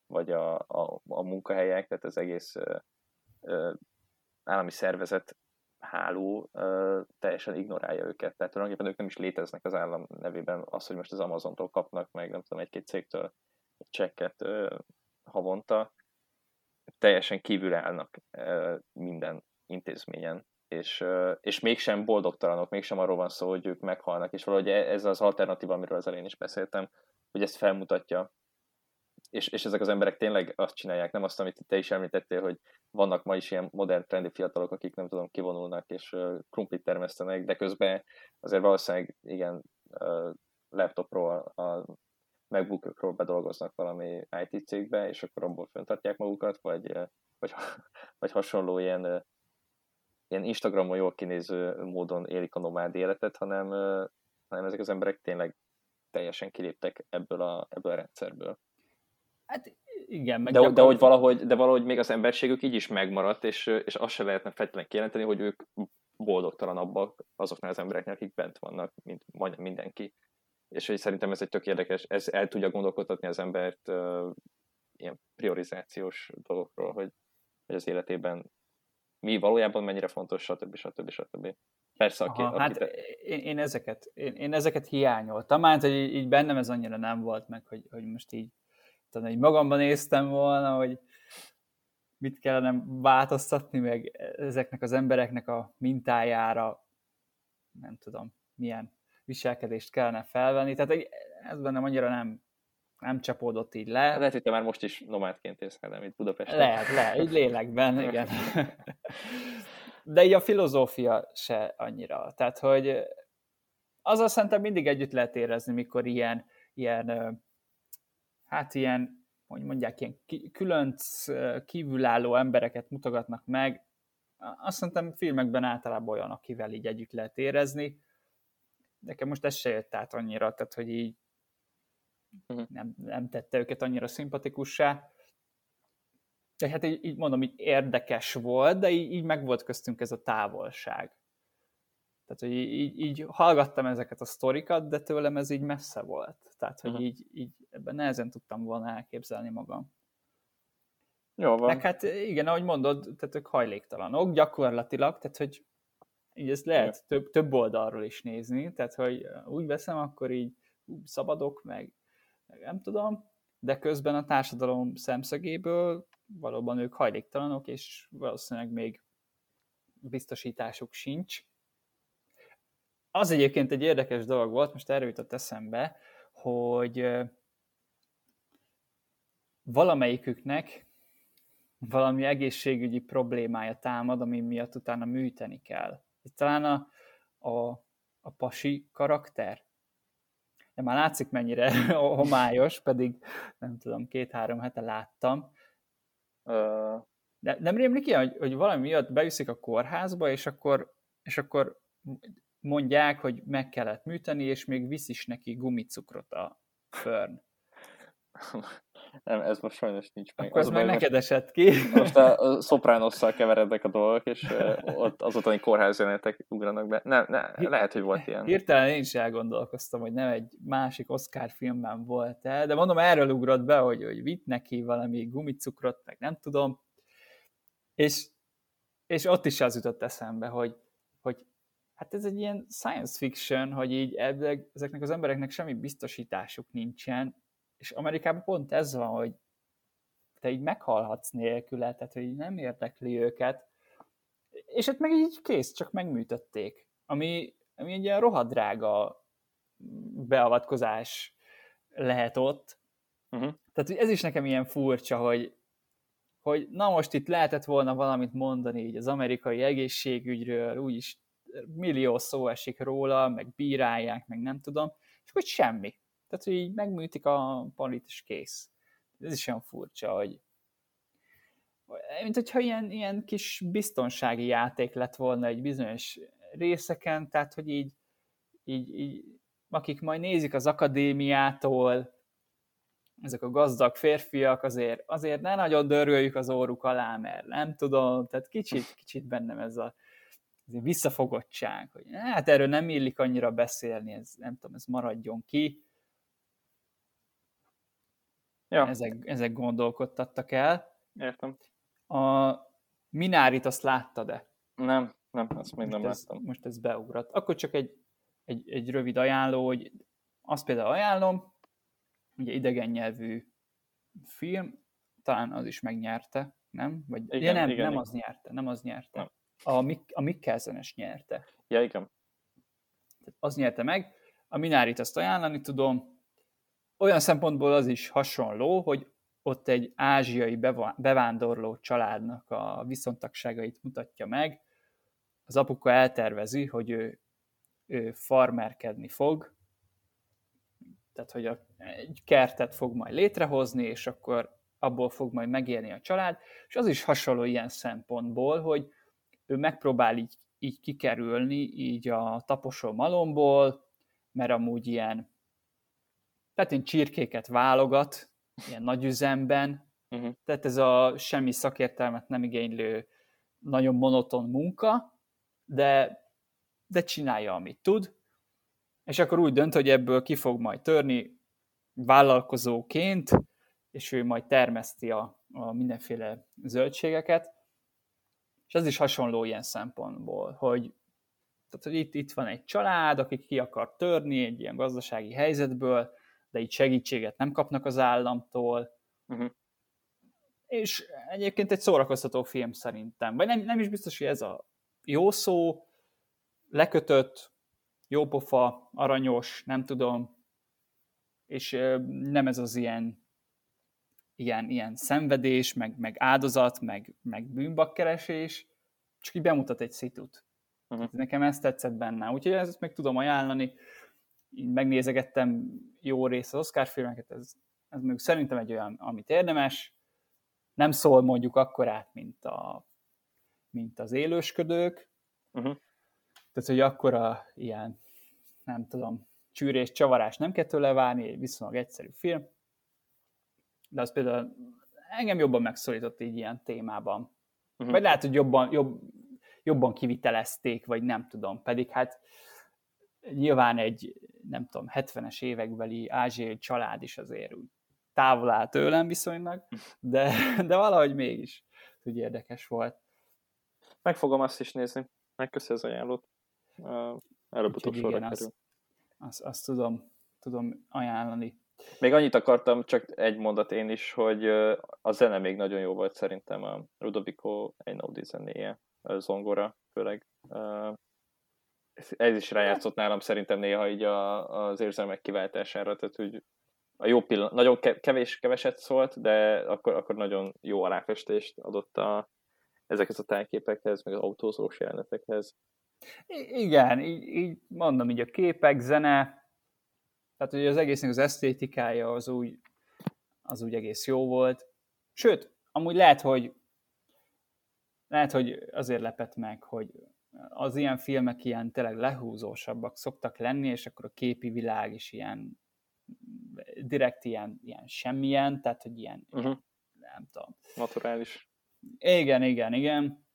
vagy a, a, a munkahelyek, tehát az egész ö, ö, állami szervezet háló ö, teljesen ignorálja őket. Tehát tulajdonképpen ők nem is léteznek az állam nevében. Az, hogy most az Amazontól kapnak meg, nem tudom, egy-két cégtől egy csekket ö, havonta, teljesen kívül állnak minden intézményen. És, és mégsem boldogtalanok, mégsem arról van szó, hogy ők meghalnak, és valahogy e, ez az alternatíva, amiről az elén is beszéltem, hogy ezt felmutatja, és, és ezek az emberek tényleg azt csinálják, nem azt, amit te is említettél, hogy vannak ma is ilyen modern trendi fiatalok, akik nem tudom, kivonulnak és krumplit termesztenek, de közben azért valószínűleg igen, laptopról, a MacBookokról bedolgoznak valami IT cégbe, és akkor abból föntartják magukat, vagy, vagy, vagy hasonló ilyen ilyen Instagramon jól kinéző módon élik a nomád életet, hanem, hanem ezek az emberek tényleg teljesen kiléptek ebből a, ebből a rendszerből. Hát igen, meg de, de, hogy valahogy, de valahogy még az emberségük így is megmaradt, és, és azt se lehetne feltétlenül kijelenteni, hogy ők boldogtalanabbak azoknál az embereknek, akik bent vannak, mint majdnem mindenki. És hogy szerintem ez egy tök érdekes, ez el tudja gondolkodtatni az embert uh, ilyen priorizációs dolgokról, hogy, hogy az életében mi valójában mennyire fontos, stb. stb. stb. Persze, aki, Aha, hát én, én, ezeket, én, én ezeket hiányoltam, mert hogy így, így bennem ez annyira nem volt meg, hogy, hogy most így, tudom, így magamban néztem volna, hogy mit kellene változtatni, meg ezeknek az embereknek a mintájára, nem tudom, milyen viselkedést kellene felvenni. Tehát ez bennem annyira nem nem csapódott így le. Lehet, hogy te már most is nomádként élsz nem itt Budapesten. Lehet, lehet, így lélekben, igen. De így a filozófia se annyira. Tehát, hogy azzal szerintem mindig együtt lehet érezni, mikor ilyen, ilyen hát ilyen, hogy mondják, ilyen különc, kívülálló embereket mutogatnak meg. Azt szerintem filmekben általában olyan, akivel így együtt lehet érezni. Nekem most ez se jött át annyira, tehát hogy így uh-huh. nem, nem tette őket annyira szimpatikussá. De hát így, így mondom, így érdekes volt, de így, így meg volt köztünk ez a távolság. Tehát, hogy így, így hallgattam ezeket a sztorikat, de tőlem ez így messze volt. Tehát, hogy uh-huh. így, így ebben nehezen tudtam volna elképzelni magam. Jó van. Meg hát igen, ahogy mondod, tehát ők hajléktalanok gyakorlatilag, tehát hogy így ezt lehet több, több oldalról is nézni, tehát hogy úgy veszem, akkor így szabadok, meg meg nem tudom, de közben a társadalom szemszögéből valóban ők hajléktalanok, és valószínűleg még biztosításuk sincs. Az egyébként egy érdekes dolog volt, most erről jutott eszembe, hogy valamelyiküknek valami egészségügyi problémája támad, ami miatt utána műteni kell. Itt talán a, a, a pasi karakter, de már látszik mennyire homályos, pedig nem tudom, két-három hete láttam. De nem rémlik ilyen, hogy, hogy valami miatt beviszik a kórházba, és akkor, és akkor mondják, hogy meg kellett műteni, és még visz is neki gumicukrot a Fern. Nem, ez most sajnos nincs meg. Akkor ez meg neked esett ki. Most a, a szopránosszal keverednek a dolgok, és ott az ottani kórházjelenetek ugranak be. Nem, ne, lehet, hogy volt ilyen. Hirtelen én is elgondolkoztam, hogy nem egy másik Oscar filmben volt el, de mondom, erről ugrott be, hogy, hogy vitt neki valami gumicukrot, meg nem tudom. És, és ott is az jutott eszembe, hogy, hogy hát ez egy ilyen science fiction, hogy így ezeknek az embereknek semmi biztosításuk nincsen, és Amerikában pont ez van, hogy te így meghalhatsz nélküle, tehát hogy nem érdekli őket, és hát meg így kész, csak megműtötték, ami, ami egy ilyen rohadrága beavatkozás lehet ott. Uh-huh. Tehát ez is nekem ilyen furcsa, hogy, hogy na most itt lehetett volna valamit mondani így az amerikai egészségügyről, úgyis millió szó esik róla, meg bírálják, meg nem tudom, és hogy semmi. Tehát, hogy így megműtik a palit, és kész. Ez is olyan furcsa, hogy mint hogyha ilyen, ilyen kis biztonsági játék lett volna egy bizonyos részeken, tehát, hogy így, így, így akik majd nézik az akadémiától, ezek a gazdag férfiak, azért, azért ne nagyon dörgöljük az óruk alá, mert nem tudom, tehát kicsit, kicsit bennem ez a visszafogottság, hogy hát erről nem illik annyira beszélni, ez nem tudom, ez maradjon ki. Ja. Ezek, ezek gondolkodtattak el. Értem. A Minárit azt láttad-e? Nem, nem, azt még most nem ez, láttam. Most ez beugrott. Akkor csak egy, egy, egy rövid ajánló, hogy azt például ajánlom, ugye idegen nyelvű film, talán az is megnyerte, nem? Vagy, igen, ja, nem, igen, nem igen. az nyerte, nem az nyerte. Nem. A, Mik, a Mikkelsenes nyerte. Ja, igen. Az nyerte meg. A Minárit azt ajánlani tudom. Olyan szempontból az is hasonló, hogy ott egy ázsiai bevándorló családnak a viszontagságait mutatja meg. Az apuka eltervezi, hogy ő, ő farmerkedni fog, tehát hogy a, egy kertet fog majd létrehozni, és akkor abból fog majd megélni a család, és az is hasonló ilyen szempontból, hogy ő megpróbál így, így kikerülni így a taposó malomból, mert amúgy ilyen, tehát én csirkéket válogat, ilyen nagy üzemben, uh-huh. tehát ez a semmi szakértelmet nem igénylő, nagyon monoton munka, de, de csinálja, amit tud, és akkor úgy dönt, hogy ebből ki fog majd törni vállalkozóként, és ő majd termeszti a, a mindenféle zöldségeket, és ez is hasonló ilyen szempontból, hogy, tehát, hogy itt, itt van egy család, aki ki akar törni egy ilyen gazdasági helyzetből, de így segítséget nem kapnak az államtól, uh-huh. és egyébként egy szórakoztató film szerintem, vagy nem, nem is biztos, hogy ez a jó szó, lekötött, jópofa, aranyos, nem tudom, és nem ez az ilyen ilyen, ilyen szenvedés, meg, meg áldozat, meg, meg bűnbakkeresés, csak így bemutat egy szitut. Uh-huh. Nekem ezt tetszett benne, úgyhogy ezt meg tudom ajánlani. Így megnézegettem jó részt az Oscar filmeket, ez, ez még szerintem egy olyan, amit érdemes. Nem szól mondjuk akkorát, mint, a, mint az élősködők. Uh-huh. Tehát, hogy akkora ilyen, nem tudom, csűrés, csavarás nem kell tőle várni, egy viszonylag egyszerű film de az például engem jobban megszólított így ilyen témában. Uh-huh. Vagy lehet, hogy jobban, jobb, jobban kivitelezték, vagy nem tudom. Pedig hát nyilván egy, nem tudom, 70-es évekbeli ázsiai család is azért úgy távol áll tőlem viszonylag, de, de valahogy mégis úgy érdekes volt. Meg fogom azt is nézni. Megköszi az ajánlót. Előbb-utóbb sorra kerül. Azt, azt, azt tudom, tudom ajánlani. Még annyit akartam, csak egy mondat én is, hogy a zene még nagyon jó volt szerintem a Ludovico Einaudi zenéje, a zongora főleg. Ez is rájátszott nálam szerintem néha így a, az érzelmek kiváltására, tehát hogy a jó pillanat, nagyon kevés, keveset szólt, de akkor, akkor nagyon jó aláfestést adott a, ezekhez a tájképekhez, meg az autózós jelenetekhez. I- igen, így, így mondom, így a képek, zene, tehát, hogy az egésznek az esztétikája az úgy, az úgy egész jó volt. Sőt, amúgy lehet, hogy lehet, hogy azért lepett meg, hogy az ilyen filmek ilyen tényleg lehúzósabbak szoktak lenni, és akkor a képi világ is ilyen direkt ilyen, ilyen semmilyen, tehát, hogy ilyen, uh-huh. nem tudom. Naturális. Igen, igen, igen.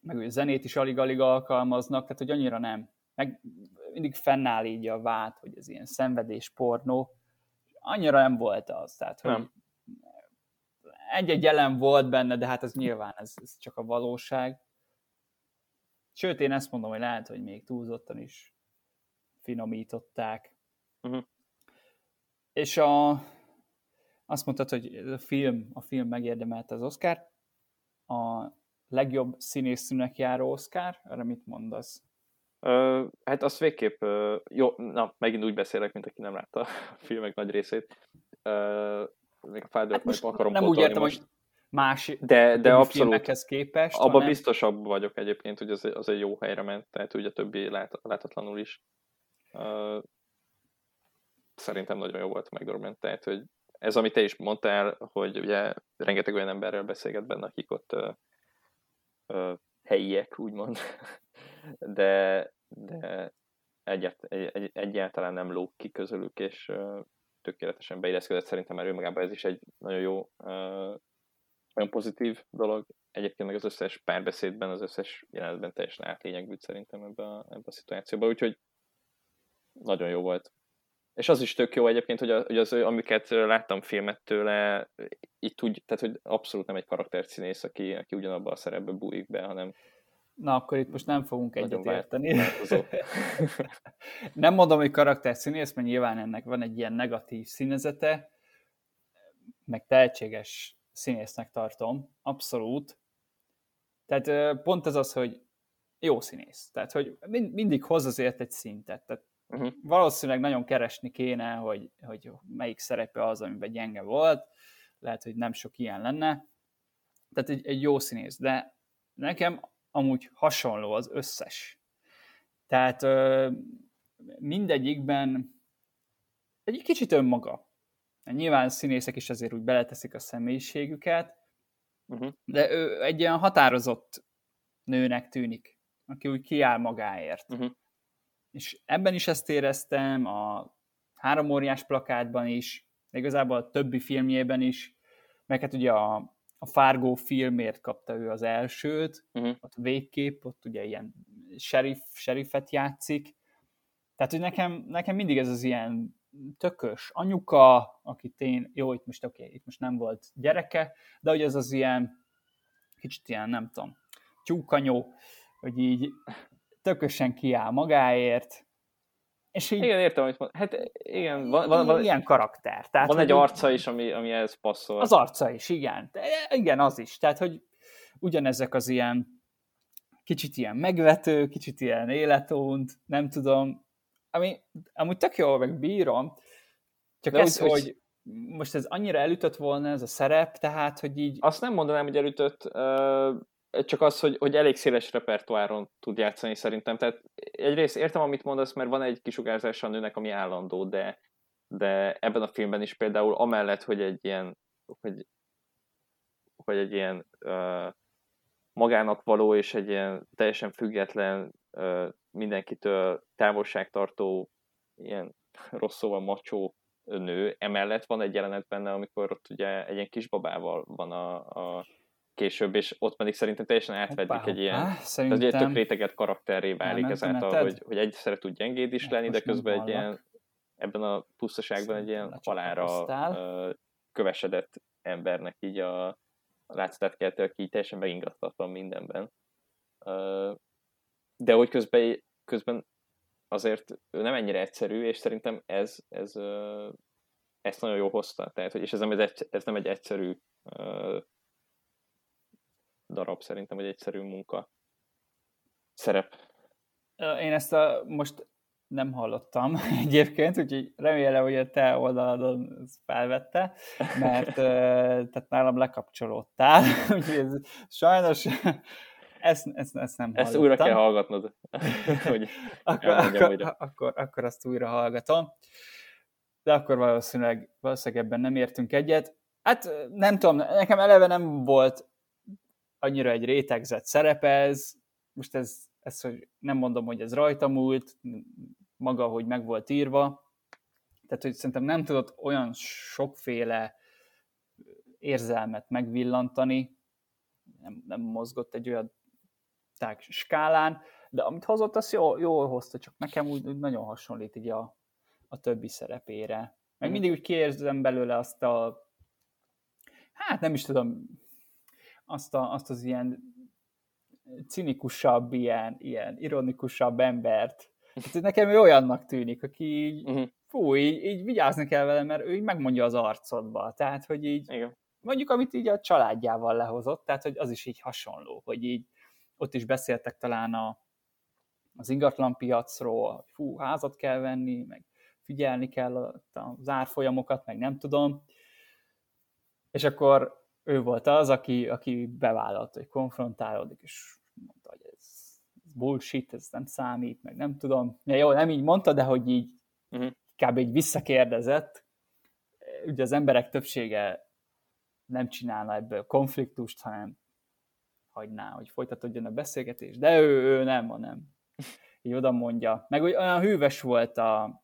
Meg hogy zenét is alig-alig alkalmaznak, tehát, hogy annyira nem. Meg mindig fennáll így a vád, hogy ez ilyen szenvedés pornó. Annyira nem volt az, tehát hogy nem. egy-egy jelen volt benne, de hát ez nyilván ez, ez csak a valóság. Sőt, én ezt mondom, hogy lehet, hogy még túlzottan is finomították. Uh-huh. És a, azt mondtad, hogy a film, a film megérdemelte az Oscar. A legjobb színészűnek járó Oscar, erre mit mondasz? Uh, hát azt végképp, jó, na, megint úgy beszélek, mint aki nem látta a filmek nagy részét. Uh, még a Father hát akarom Nem úgy értem, most. hogy más de, de abszolút képest. Abban hanem... biztosabb vagyok egyébként, hogy az, az egy jó helyre ment, tehát ugye a többi lát, látatlanul is. Uh, szerintem nagyon jó volt a McDormand, tehát hogy ez, amit te is mondtál, hogy ugye rengeteg olyan emberrel beszélget benne, akik ott uh, uh, helyiek, úgymond, de, de egyet, egy, egyáltalán nem lóg ki közülük, és tökéletesen beilleszkedett szerintem, mert ő magában ez is egy nagyon jó olyan pozitív dolog. Egyébként meg az összes párbeszédben, az összes jelenetben teljesen átlényegült szerintem ebbe a, ebbe a szituációba, úgyhogy nagyon jó volt. És az is tök jó egyébként, hogy, a, hogy az, amiket láttam filmet tőle, itt úgy, tehát hogy abszolút nem egy karakterszínész, aki, aki ugyanabban a szerepbe bújik be, hanem Na, akkor itt most nem fogunk egyet érteni. nem mondom, hogy karakterszínész, mert nyilván ennek van egy ilyen negatív színezete, meg tehetséges színésznek tartom, abszolút. Tehát pont ez az, hogy jó színész. Tehát, hogy mindig hoz azért egy szintet. Tehát uh-huh. valószínűleg nagyon keresni kéne, hogy, hogy melyik szerepe az, amiben gyenge volt. Lehet, hogy nem sok ilyen lenne. Tehát egy, egy jó színész. De nekem amúgy hasonló az összes. Tehát mindegyikben egy kicsit önmaga. Nyilván színészek is azért úgy beleteszik a személyiségüket, uh-huh. de ő egy ilyen határozott nőnek tűnik, aki úgy kiáll magáért. Uh-huh. És ebben is ezt éreztem, a három óriás plakátban is, de igazából a többi filmjében is, meg hát ugye a, a Fargo filmért kapta ő az elsőt, uh-huh. ott végkép, ott ugye ilyen sheriff, sheriffet játszik, tehát, hogy nekem, nekem mindig ez az ilyen tökös anyuka, aki én, jó, itt most oké, okay, itt most nem volt gyereke, de hogy ez az ilyen, kicsit ilyen, nem tudom, tyúkanyó, hogy így tökösen kiáll magáért, és így, igen, értem, mond. Hát igen, van, van, van, ilyen karakter. Tehát, van egy arca is, ami, ami ehhez passzol. Az arca is, igen. De igen, az is. Tehát, hogy ugyanezek az ilyen kicsit ilyen megvető, kicsit ilyen életont, nem tudom, ami amúgy tök jó, meg bírom, csak De ez, úgy, hogy most ez annyira elütött volna ez a szerep, tehát, hogy így... Azt nem mondanám, hogy elütött, csak az, hogy, hogy elég széles repertoáron tud játszani szerintem. Tehát egyrészt értem, amit mondasz, mert van egy kisugárzása a nőnek, ami állandó, de, de ebben a filmben is például amellett, hogy egy ilyen, hogy, hogy egy ilyen uh, magának való és egy ilyen teljesen független mindenkitől távolságtartó, ilyen rossz szóval macsó nő. Emellett van egy jelenet benne, amikor ott ugye egy ilyen kisbabával van a, a később, és ott pedig szerintem teljesen átvedik egy ilyen, szerintem... tehát egy tök réteget karakterré válik ezáltal, hogy, hogy egyszerre tud gyengéd is lenni, de közben egy ilyen, ebben a pusztaságban egy ilyen halára kövesedett embernek így a, a látszatát keltő, aki teljesen megingattatlan mindenben. De hogy közben, közben azért nem ennyire egyszerű, és szerintem ez, ez ezt nagyon jó hozta. Tehát, és ez nem, egy, ez nem egy egyszerű darab szerintem, egy egyszerű munka szerep. Én ezt a, most nem hallottam egyébként, úgyhogy remélem, hogy a te oldaladon ez felvette, mert tehát nálam lekapcsolódtál, úgyhogy ez, sajnos ezt, ezt, ezt nem Ezt hallottam. újra kell hallgatnod. hogy akkor, akkor, akkor, akkor azt újra hallgatom. De akkor valószínűleg, valószínűleg ebben nem értünk egyet. Hát nem tudom, nekem eleve nem volt annyira egy rétegzett szerep ez, most ez, ez, hogy nem mondom, hogy ez rajta múlt, maga, hogy meg volt írva, tehát, hogy szerintem nem tudott olyan sokféle érzelmet megvillantani, nem, nem mozgott egy olyan tág skálán, de amit hozott, azt jól, jól hozta, csak nekem úgy, úgy nagyon hasonlít így a, a többi szerepére. Meg mm. mindig úgy kérdezem belőle azt a hát nem is tudom, azt, a, azt az ilyen cinikusabb, ilyen, ilyen ironikusabb embert. Hát nekem ő olyannak tűnik, aki így, uh-huh. fú, így, így vigyázni kell vele, mert ő így megmondja az arcodba. Tehát, hogy így, Igen. mondjuk, amit így a családjával lehozott, tehát, hogy az is így hasonló, hogy így ott is beszéltek talán a, az ingatlanpiacról, fú, házat kell venni, meg figyelni kell a, az árfolyamokat, meg nem tudom. És akkor ő volt az, aki, aki bevállalta, hogy konfrontálódik, és mondta, hogy ez, ez bullshit, ez nem számít, meg nem tudom. Ja, jó, nem így mondta, de hogy így uh-huh. kb. így visszakérdezett. Ugye az emberek többsége nem csinálna ebből konfliktust, hanem hagyná, hogy folytatódjon a beszélgetés, de ő, ő nem, hanem így oda mondja. Meg olyan hűves volt a,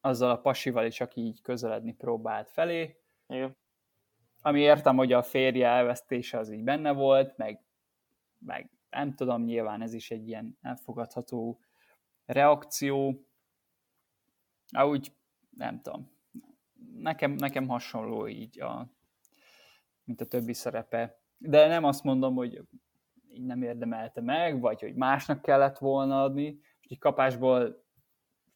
azzal a pasival is, aki így közeledni próbált felé, Igen ami értem, hogy a férje elvesztése az így benne volt, meg, meg nem tudom, nyilván ez is egy ilyen elfogadható reakció. Úgy, nem tudom, nekem, nekem hasonló így, a, mint a többi szerepe. De nem azt mondom, hogy így nem érdemelte meg, vagy hogy másnak kellett volna adni. Egy kapásból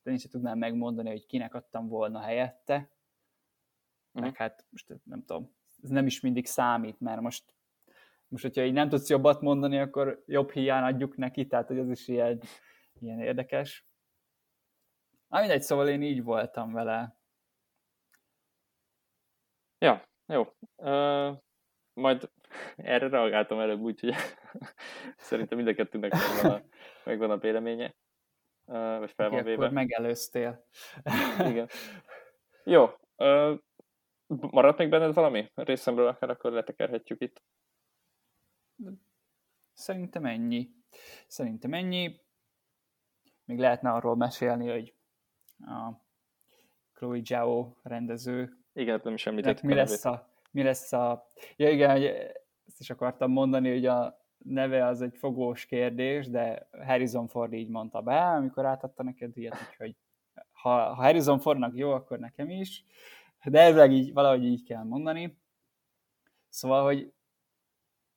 én sem tudnám megmondani, hogy kinek adtam volna helyette. Uh-huh. Meg hát most nem tudom, ez nem is mindig számít, mert most most, hogyha így nem tudsz jobbat mondani, akkor jobb hiány adjuk neki, tehát hogy az is ilyen, ilyen érdekes. Na mindegy, szóval én így voltam vele. Ja, jó. Uh, majd erre reagáltam előbb, úgyhogy szerintem mind a kettőnek megvan a, megvan a véleménye. Uh, vagy fel van véve. Akkor megelőztél. Igen. Jó. Uh, maradt még benned valami? Részemről akár akkor letekerhetjük itt. Szerintem ennyi. Szerintem ennyi. Még lehetne arról mesélni, hogy a Chloe Zhao rendező. Igen, nem is említettük. Mi lesz a, mi lesz a... Ja igen, hogy ezt is akartam mondani, hogy a neve az egy fogós kérdés, de Harrison Ford így mondta be, amikor átadta neked ilyet, úgyhogy ha, ha Harrison Fordnak jó, akkor nekem is, de ezzel így, valahogy így kell mondani. Szóval, hogy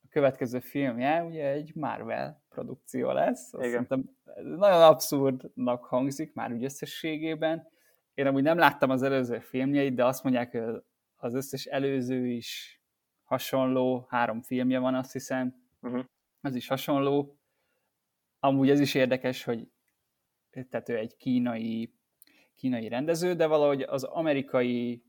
a következő filmje ugye egy Marvel produkció lesz. Azt Igen. nagyon abszurdnak hangzik már úgy összességében. Én amúgy nem láttam az előző filmjeit, de azt mondják, hogy az összes előző is hasonló, három filmje van, azt hiszem. Uh-huh. Az is hasonló. Amúgy ez is érdekes, hogy tehát ő egy kínai, kínai rendező, de valahogy az amerikai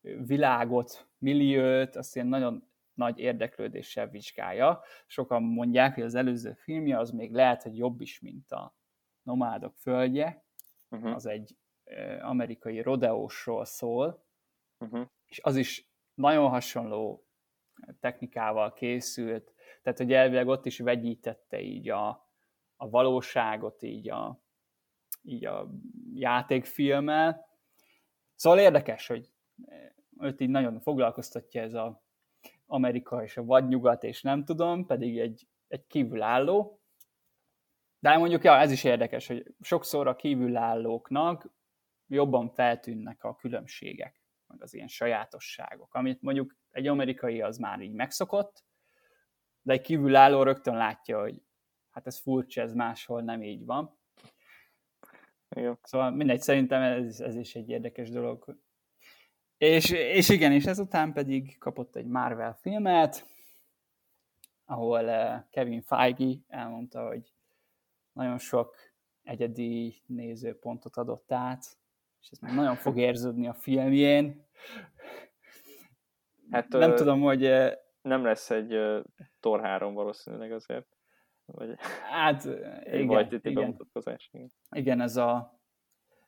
világot, milliót, azt ilyen nagyon nagy érdeklődéssel vizsgálja. Sokan mondják, hogy az előző filmje az még lehet, hogy jobb is, mint a Nomádok földje. Uh-huh. Az egy amerikai rodeósról szól, uh-huh. és az is nagyon hasonló technikával készült, tehát hogy elvileg ott is vegyítette így a, a valóságot így a, így a játékfilmmel. Szóval érdekes, hogy őt így nagyon foglalkoztatja ez a Amerika és a vadnyugat, és nem tudom, pedig egy, egy kívülálló. De mondjuk, ja, ez is érdekes, hogy sokszor a kívülállóknak jobban feltűnnek a különbségek, meg az ilyen sajátosságok, amit mondjuk egy amerikai az már így megszokott, de egy kívülálló rögtön látja, hogy hát ez furcsa, ez máshol nem így van. Igen. Szóval mindegy, szerintem ez, ez is egy érdekes dolog, és, és igen, és ezután pedig kapott egy Marvel filmet, ahol eh, Kevin Feige elmondta, hogy nagyon sok egyedi nézőpontot adott át, és ez nagyon fog érződni a filmjén. Hát, nem ö, tudom, hogy... Nem lesz egy uh, Thor 3 valószínűleg azért. Vagy, hát, igen, vagy igen. igen, ez a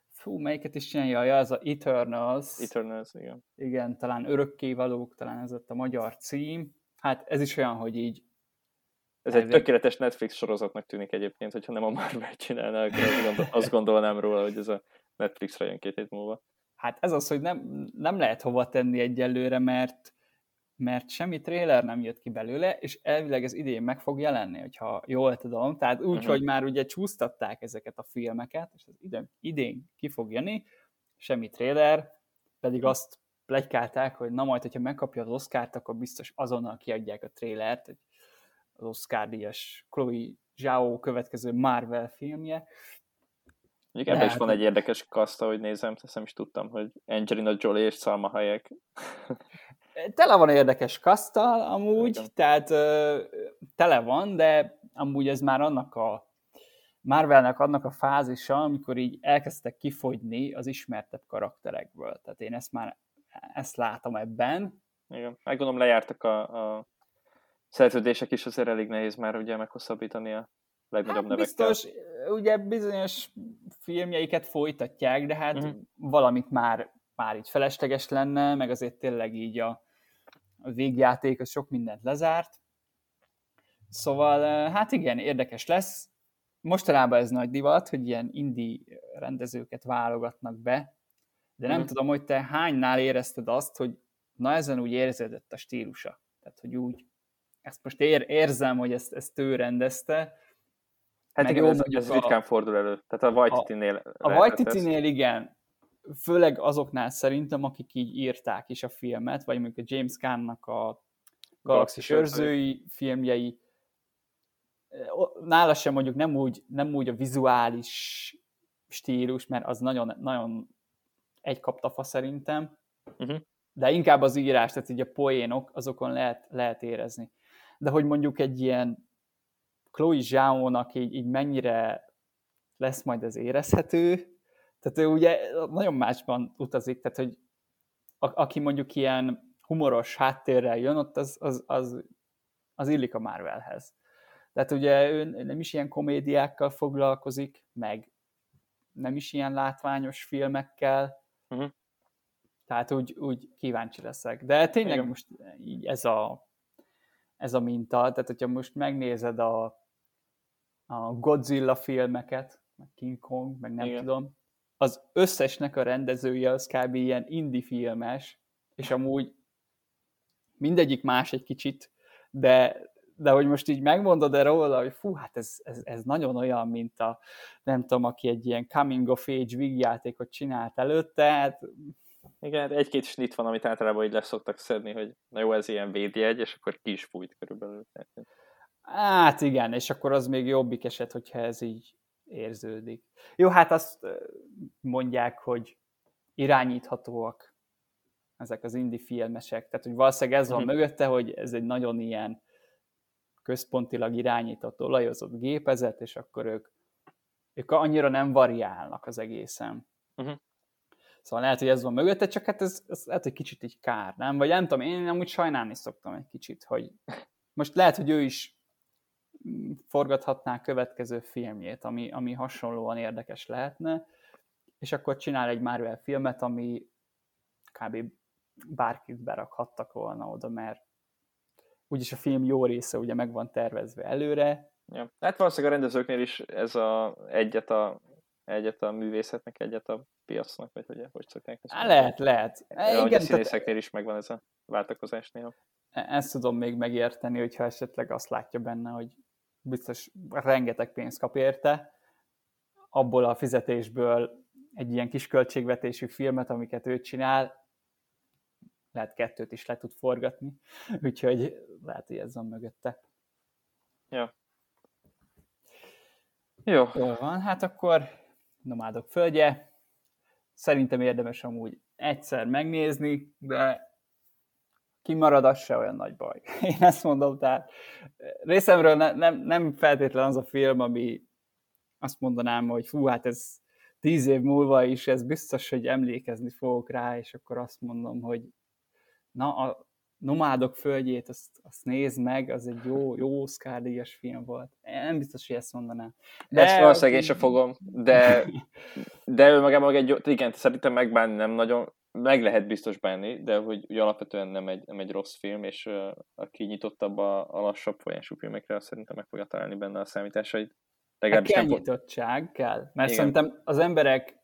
fú, melyiket is csinálja, ja, ez a Eternals. Eternals, igen. Igen, talán örökkévalók, talán ez ott a magyar cím. Hát ez is olyan, hogy így ez egy tökéletes Netflix sorozatnak tűnik egyébként, hogyha nem a Marvel csinálná, akkor azt, gondol, azt gondolnám róla, hogy ez a Netflixre jön két hét múlva. Hát ez az, hogy nem, nem lehet hova tenni egyelőre, mert mert semmi trailer nem jött ki belőle, és elvileg ez idén meg fog jelenni, hogyha jól tudom. Tehát úgy, uh-huh. hogy már ugye csúsztatták ezeket a filmeket, és ez idén, idén ki fog jönni, semmi trailer, pedig azt plegykálták, hogy na majd, hogyha megkapja az Oscar-t, akkor biztos azonnal kiadják a trailert, hogy az Oscar-díjas Chloe Zhao következő Marvel filmje. Mondjuk ebben is van egy érdekes kaszta, hogy nézem, ezt nem is tudtam, hogy Angelina Jolie és Salma Hayek tele van érdekes kasztal amúgy, Igen. tehát ö, tele van, de amúgy ez már annak a Marvelnek annak a fázisa, amikor így elkezdtek kifogyni az ismertebb karakterekből. Tehát én ezt már ezt látom ebben. Igen, meg gondolom lejártak a, a szerződések is, azért elég nehéz már ugye meghosszabbítani a legnagyobb hát nevekkel. Biztos, ugye bizonyos filmjeiket folytatják, de hát uh-huh. valamit már, már így felesleges lenne, meg azért tényleg így a, a végjáték az sok mindent lezárt. Szóval, hát igen, érdekes lesz. Mostanában ez nagy divat, hogy ilyen indie rendezőket válogatnak be, de nem mm. tudom, hogy te hánynál érezted azt, hogy na ezen úgy érződött a stílusa. Tehát, hogy úgy, ezt most ér, érzem, hogy ezt, ezt ő rendezte. Hát igen, ez, ez ritkán fordul elő. Tehát a Waititi-nél A, a Waititi-nél igen, főleg azoknál szerintem, akik így írták is a filmet, vagy mondjuk a James Gunn-nak a Galaxis őrzői filmjei, nála sem mondjuk nem úgy, nem úgy a vizuális stílus, mert az nagyon, nagyon egy kaptafa szerintem, uh-huh. de inkább az írás, tehát így a poénok, azokon lehet, lehet érezni. De hogy mondjuk egy ilyen Chloe Zhao-nak így, így mennyire lesz majd ez érezhető, tehát ő ugye nagyon másban utazik, tehát hogy a, aki mondjuk ilyen humoros háttérrel jön, ott az, az, az, az illik a Marvelhez. Tehát ugye ő nem is ilyen komédiákkal foglalkozik, meg nem is ilyen látványos filmekkel, uh-huh. tehát úgy, úgy kíváncsi leszek. De tényleg Igen. most így ez a, ez a minta, tehát hogyha most megnézed a, a Godzilla filmeket, meg King Kong, meg nem Igen. tudom, az összesnek a rendezője az kb. ilyen indie filmes, és amúgy mindegyik más egy kicsit, de, de hogy most így megmondod e róla, hogy fú, hát ez, ez, ez nagyon olyan, mint a, nem tudom, aki egy ilyen coming of age vígjátékot csinált előtte, hát igen, egy-két snit van, amit általában így leszoktak szedni, hogy na jó, ez ilyen védjegy, és akkor ki is fújt körülbelül. Hát igen, és akkor az még jobbik eset, hogyha ez így érződik. Jó, hát azt mondják, hogy irányíthatóak ezek az indie filmesek, tehát hogy valószínűleg ez van uh-huh. mögötte, hogy ez egy nagyon ilyen központilag irányított, olajozott gépezet, és akkor ők, ők annyira nem variálnak az egészen. Uh-huh. Szóval lehet, hogy ez van mögötte, csak hát ez, ez lehet, hogy kicsit egy kár, nem? Vagy nem tudom, én amúgy sajnálni szoktam egy kicsit, hogy most lehet, hogy ő is forgathatná a következő filmjét, ami, ami hasonlóan érdekes lehetne, és akkor csinál egy Marvel filmet, ami kb. bárkit berakhattak volna oda, mert úgyis a film jó része ugye meg van tervezve előre. Ja. Hát valószínűleg a rendezőknél is ez a egyet a, egyet a művészetnek, egyet a piacnak, vagy hogy, hogy szokták ezt Lehet, lehet. Ja, Igen, a színészeknél is megvan ez a váltakozás néha. E- ezt tudom még megérteni, hogyha esetleg azt látja benne, hogy biztos rengeteg pénzt kap érte, abból a fizetésből egy ilyen kis költségvetésű filmet, amiket ő csinál, lehet kettőt is le tud forgatni, úgyhogy lehet, hogy ez van mögötte. Ja. Jó. Jó van, hát akkor Nomádok földje. Szerintem érdemes amúgy egyszer megnézni, de kimarad, az se olyan nagy baj. Én ezt mondom, tehát részemről ne, nem, nem feltétlen az a film, ami azt mondanám, hogy fú, hát ez tíz év múlva is, ez biztos, hogy emlékezni fogok rá, és akkor azt mondom, hogy na, a Nomádok földjét, azt, azt nézd meg, az egy jó, jó Oscar díjas film volt. Én nem biztos, hogy ezt mondanám. De ezt valószínűleg én sem fogom, de, de ő magában egy jó, igen, szerintem megbánni nem nagyon, meg lehet biztos bánni, de hogy, hogy alapvetően nem egy, nem egy rossz film, és uh, aki nyitottabb a, a lassabb folyású filmekre, szerintem meg fogja találni benne a számításait. Legalábbis kell nyitottság, kell. Mert Igen. szerintem az emberek,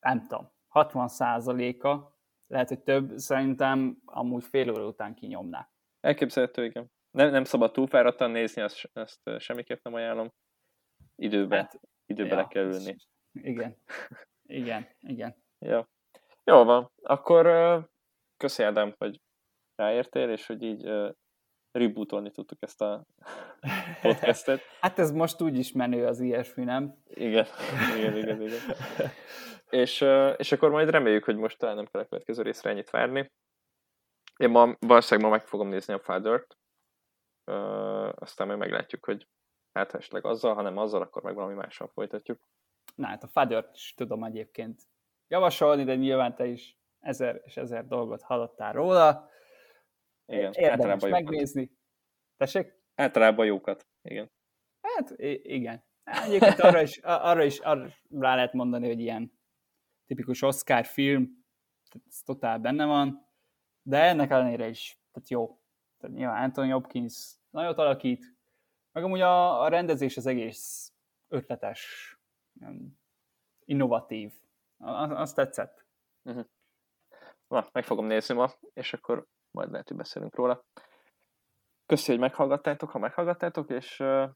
nem tudom, 60% a lehet, hogy több, szerintem amúgy fél óra után kinyomná. Elképzelhető, igen. Nem, nem szabad túlfáradtan nézni, azt, ezt semmiképp nem ajánlom. Időbe, hát, időbe ja, le kell ülni. Igen, igen, igen. ja. Jó van, akkor köszi Ádám, hogy ráértél, és hogy így rebootolni tudtuk ezt a podcastet. hát ez most úgy is menő az ilyesmi, nem? Igen, igen, igen, igen. és, és akkor majd reméljük, hogy most talán nem kell a következő részre ennyit várni. Én ma valószínűleg ma meg fogom nézni a Father-t, aztán majd meglátjuk, hogy hát esetleg azzal, hanem azzal, akkor meg valami mással folytatjuk. Na hát a Father-t is tudom egyébként javasolni, de nyilván te is ezer és ezer dolgot hallottál róla. Igen, Érdemes megnézni. Jókat. Tessék? Általában jókat, igen. Hát igen. Egyébként arra is, arra is arra rá lehet mondani, hogy ilyen tipikus Oscar film, ez totál benne van, de ennek ellenére is tehát jó. Tehát nyilván Anthony Hopkins nagyot alakít, meg amúgy a, a rendezés az egész ötletes, innovatív. Az, az tetszett. Uh-huh. Na, meg fogom nézni ma, és akkor majd lehet, hogy beszélünk róla. Köszi, hogy meghallgattátok, ha meghallgattátok, és uh,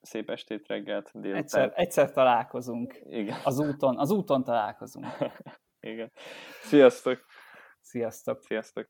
szép estét, reggelt, délután. Egyszer, egyszer találkozunk. Igen. Az úton, az úton találkozunk. Igen. Sziasztok! Sziasztok! Sziasztok!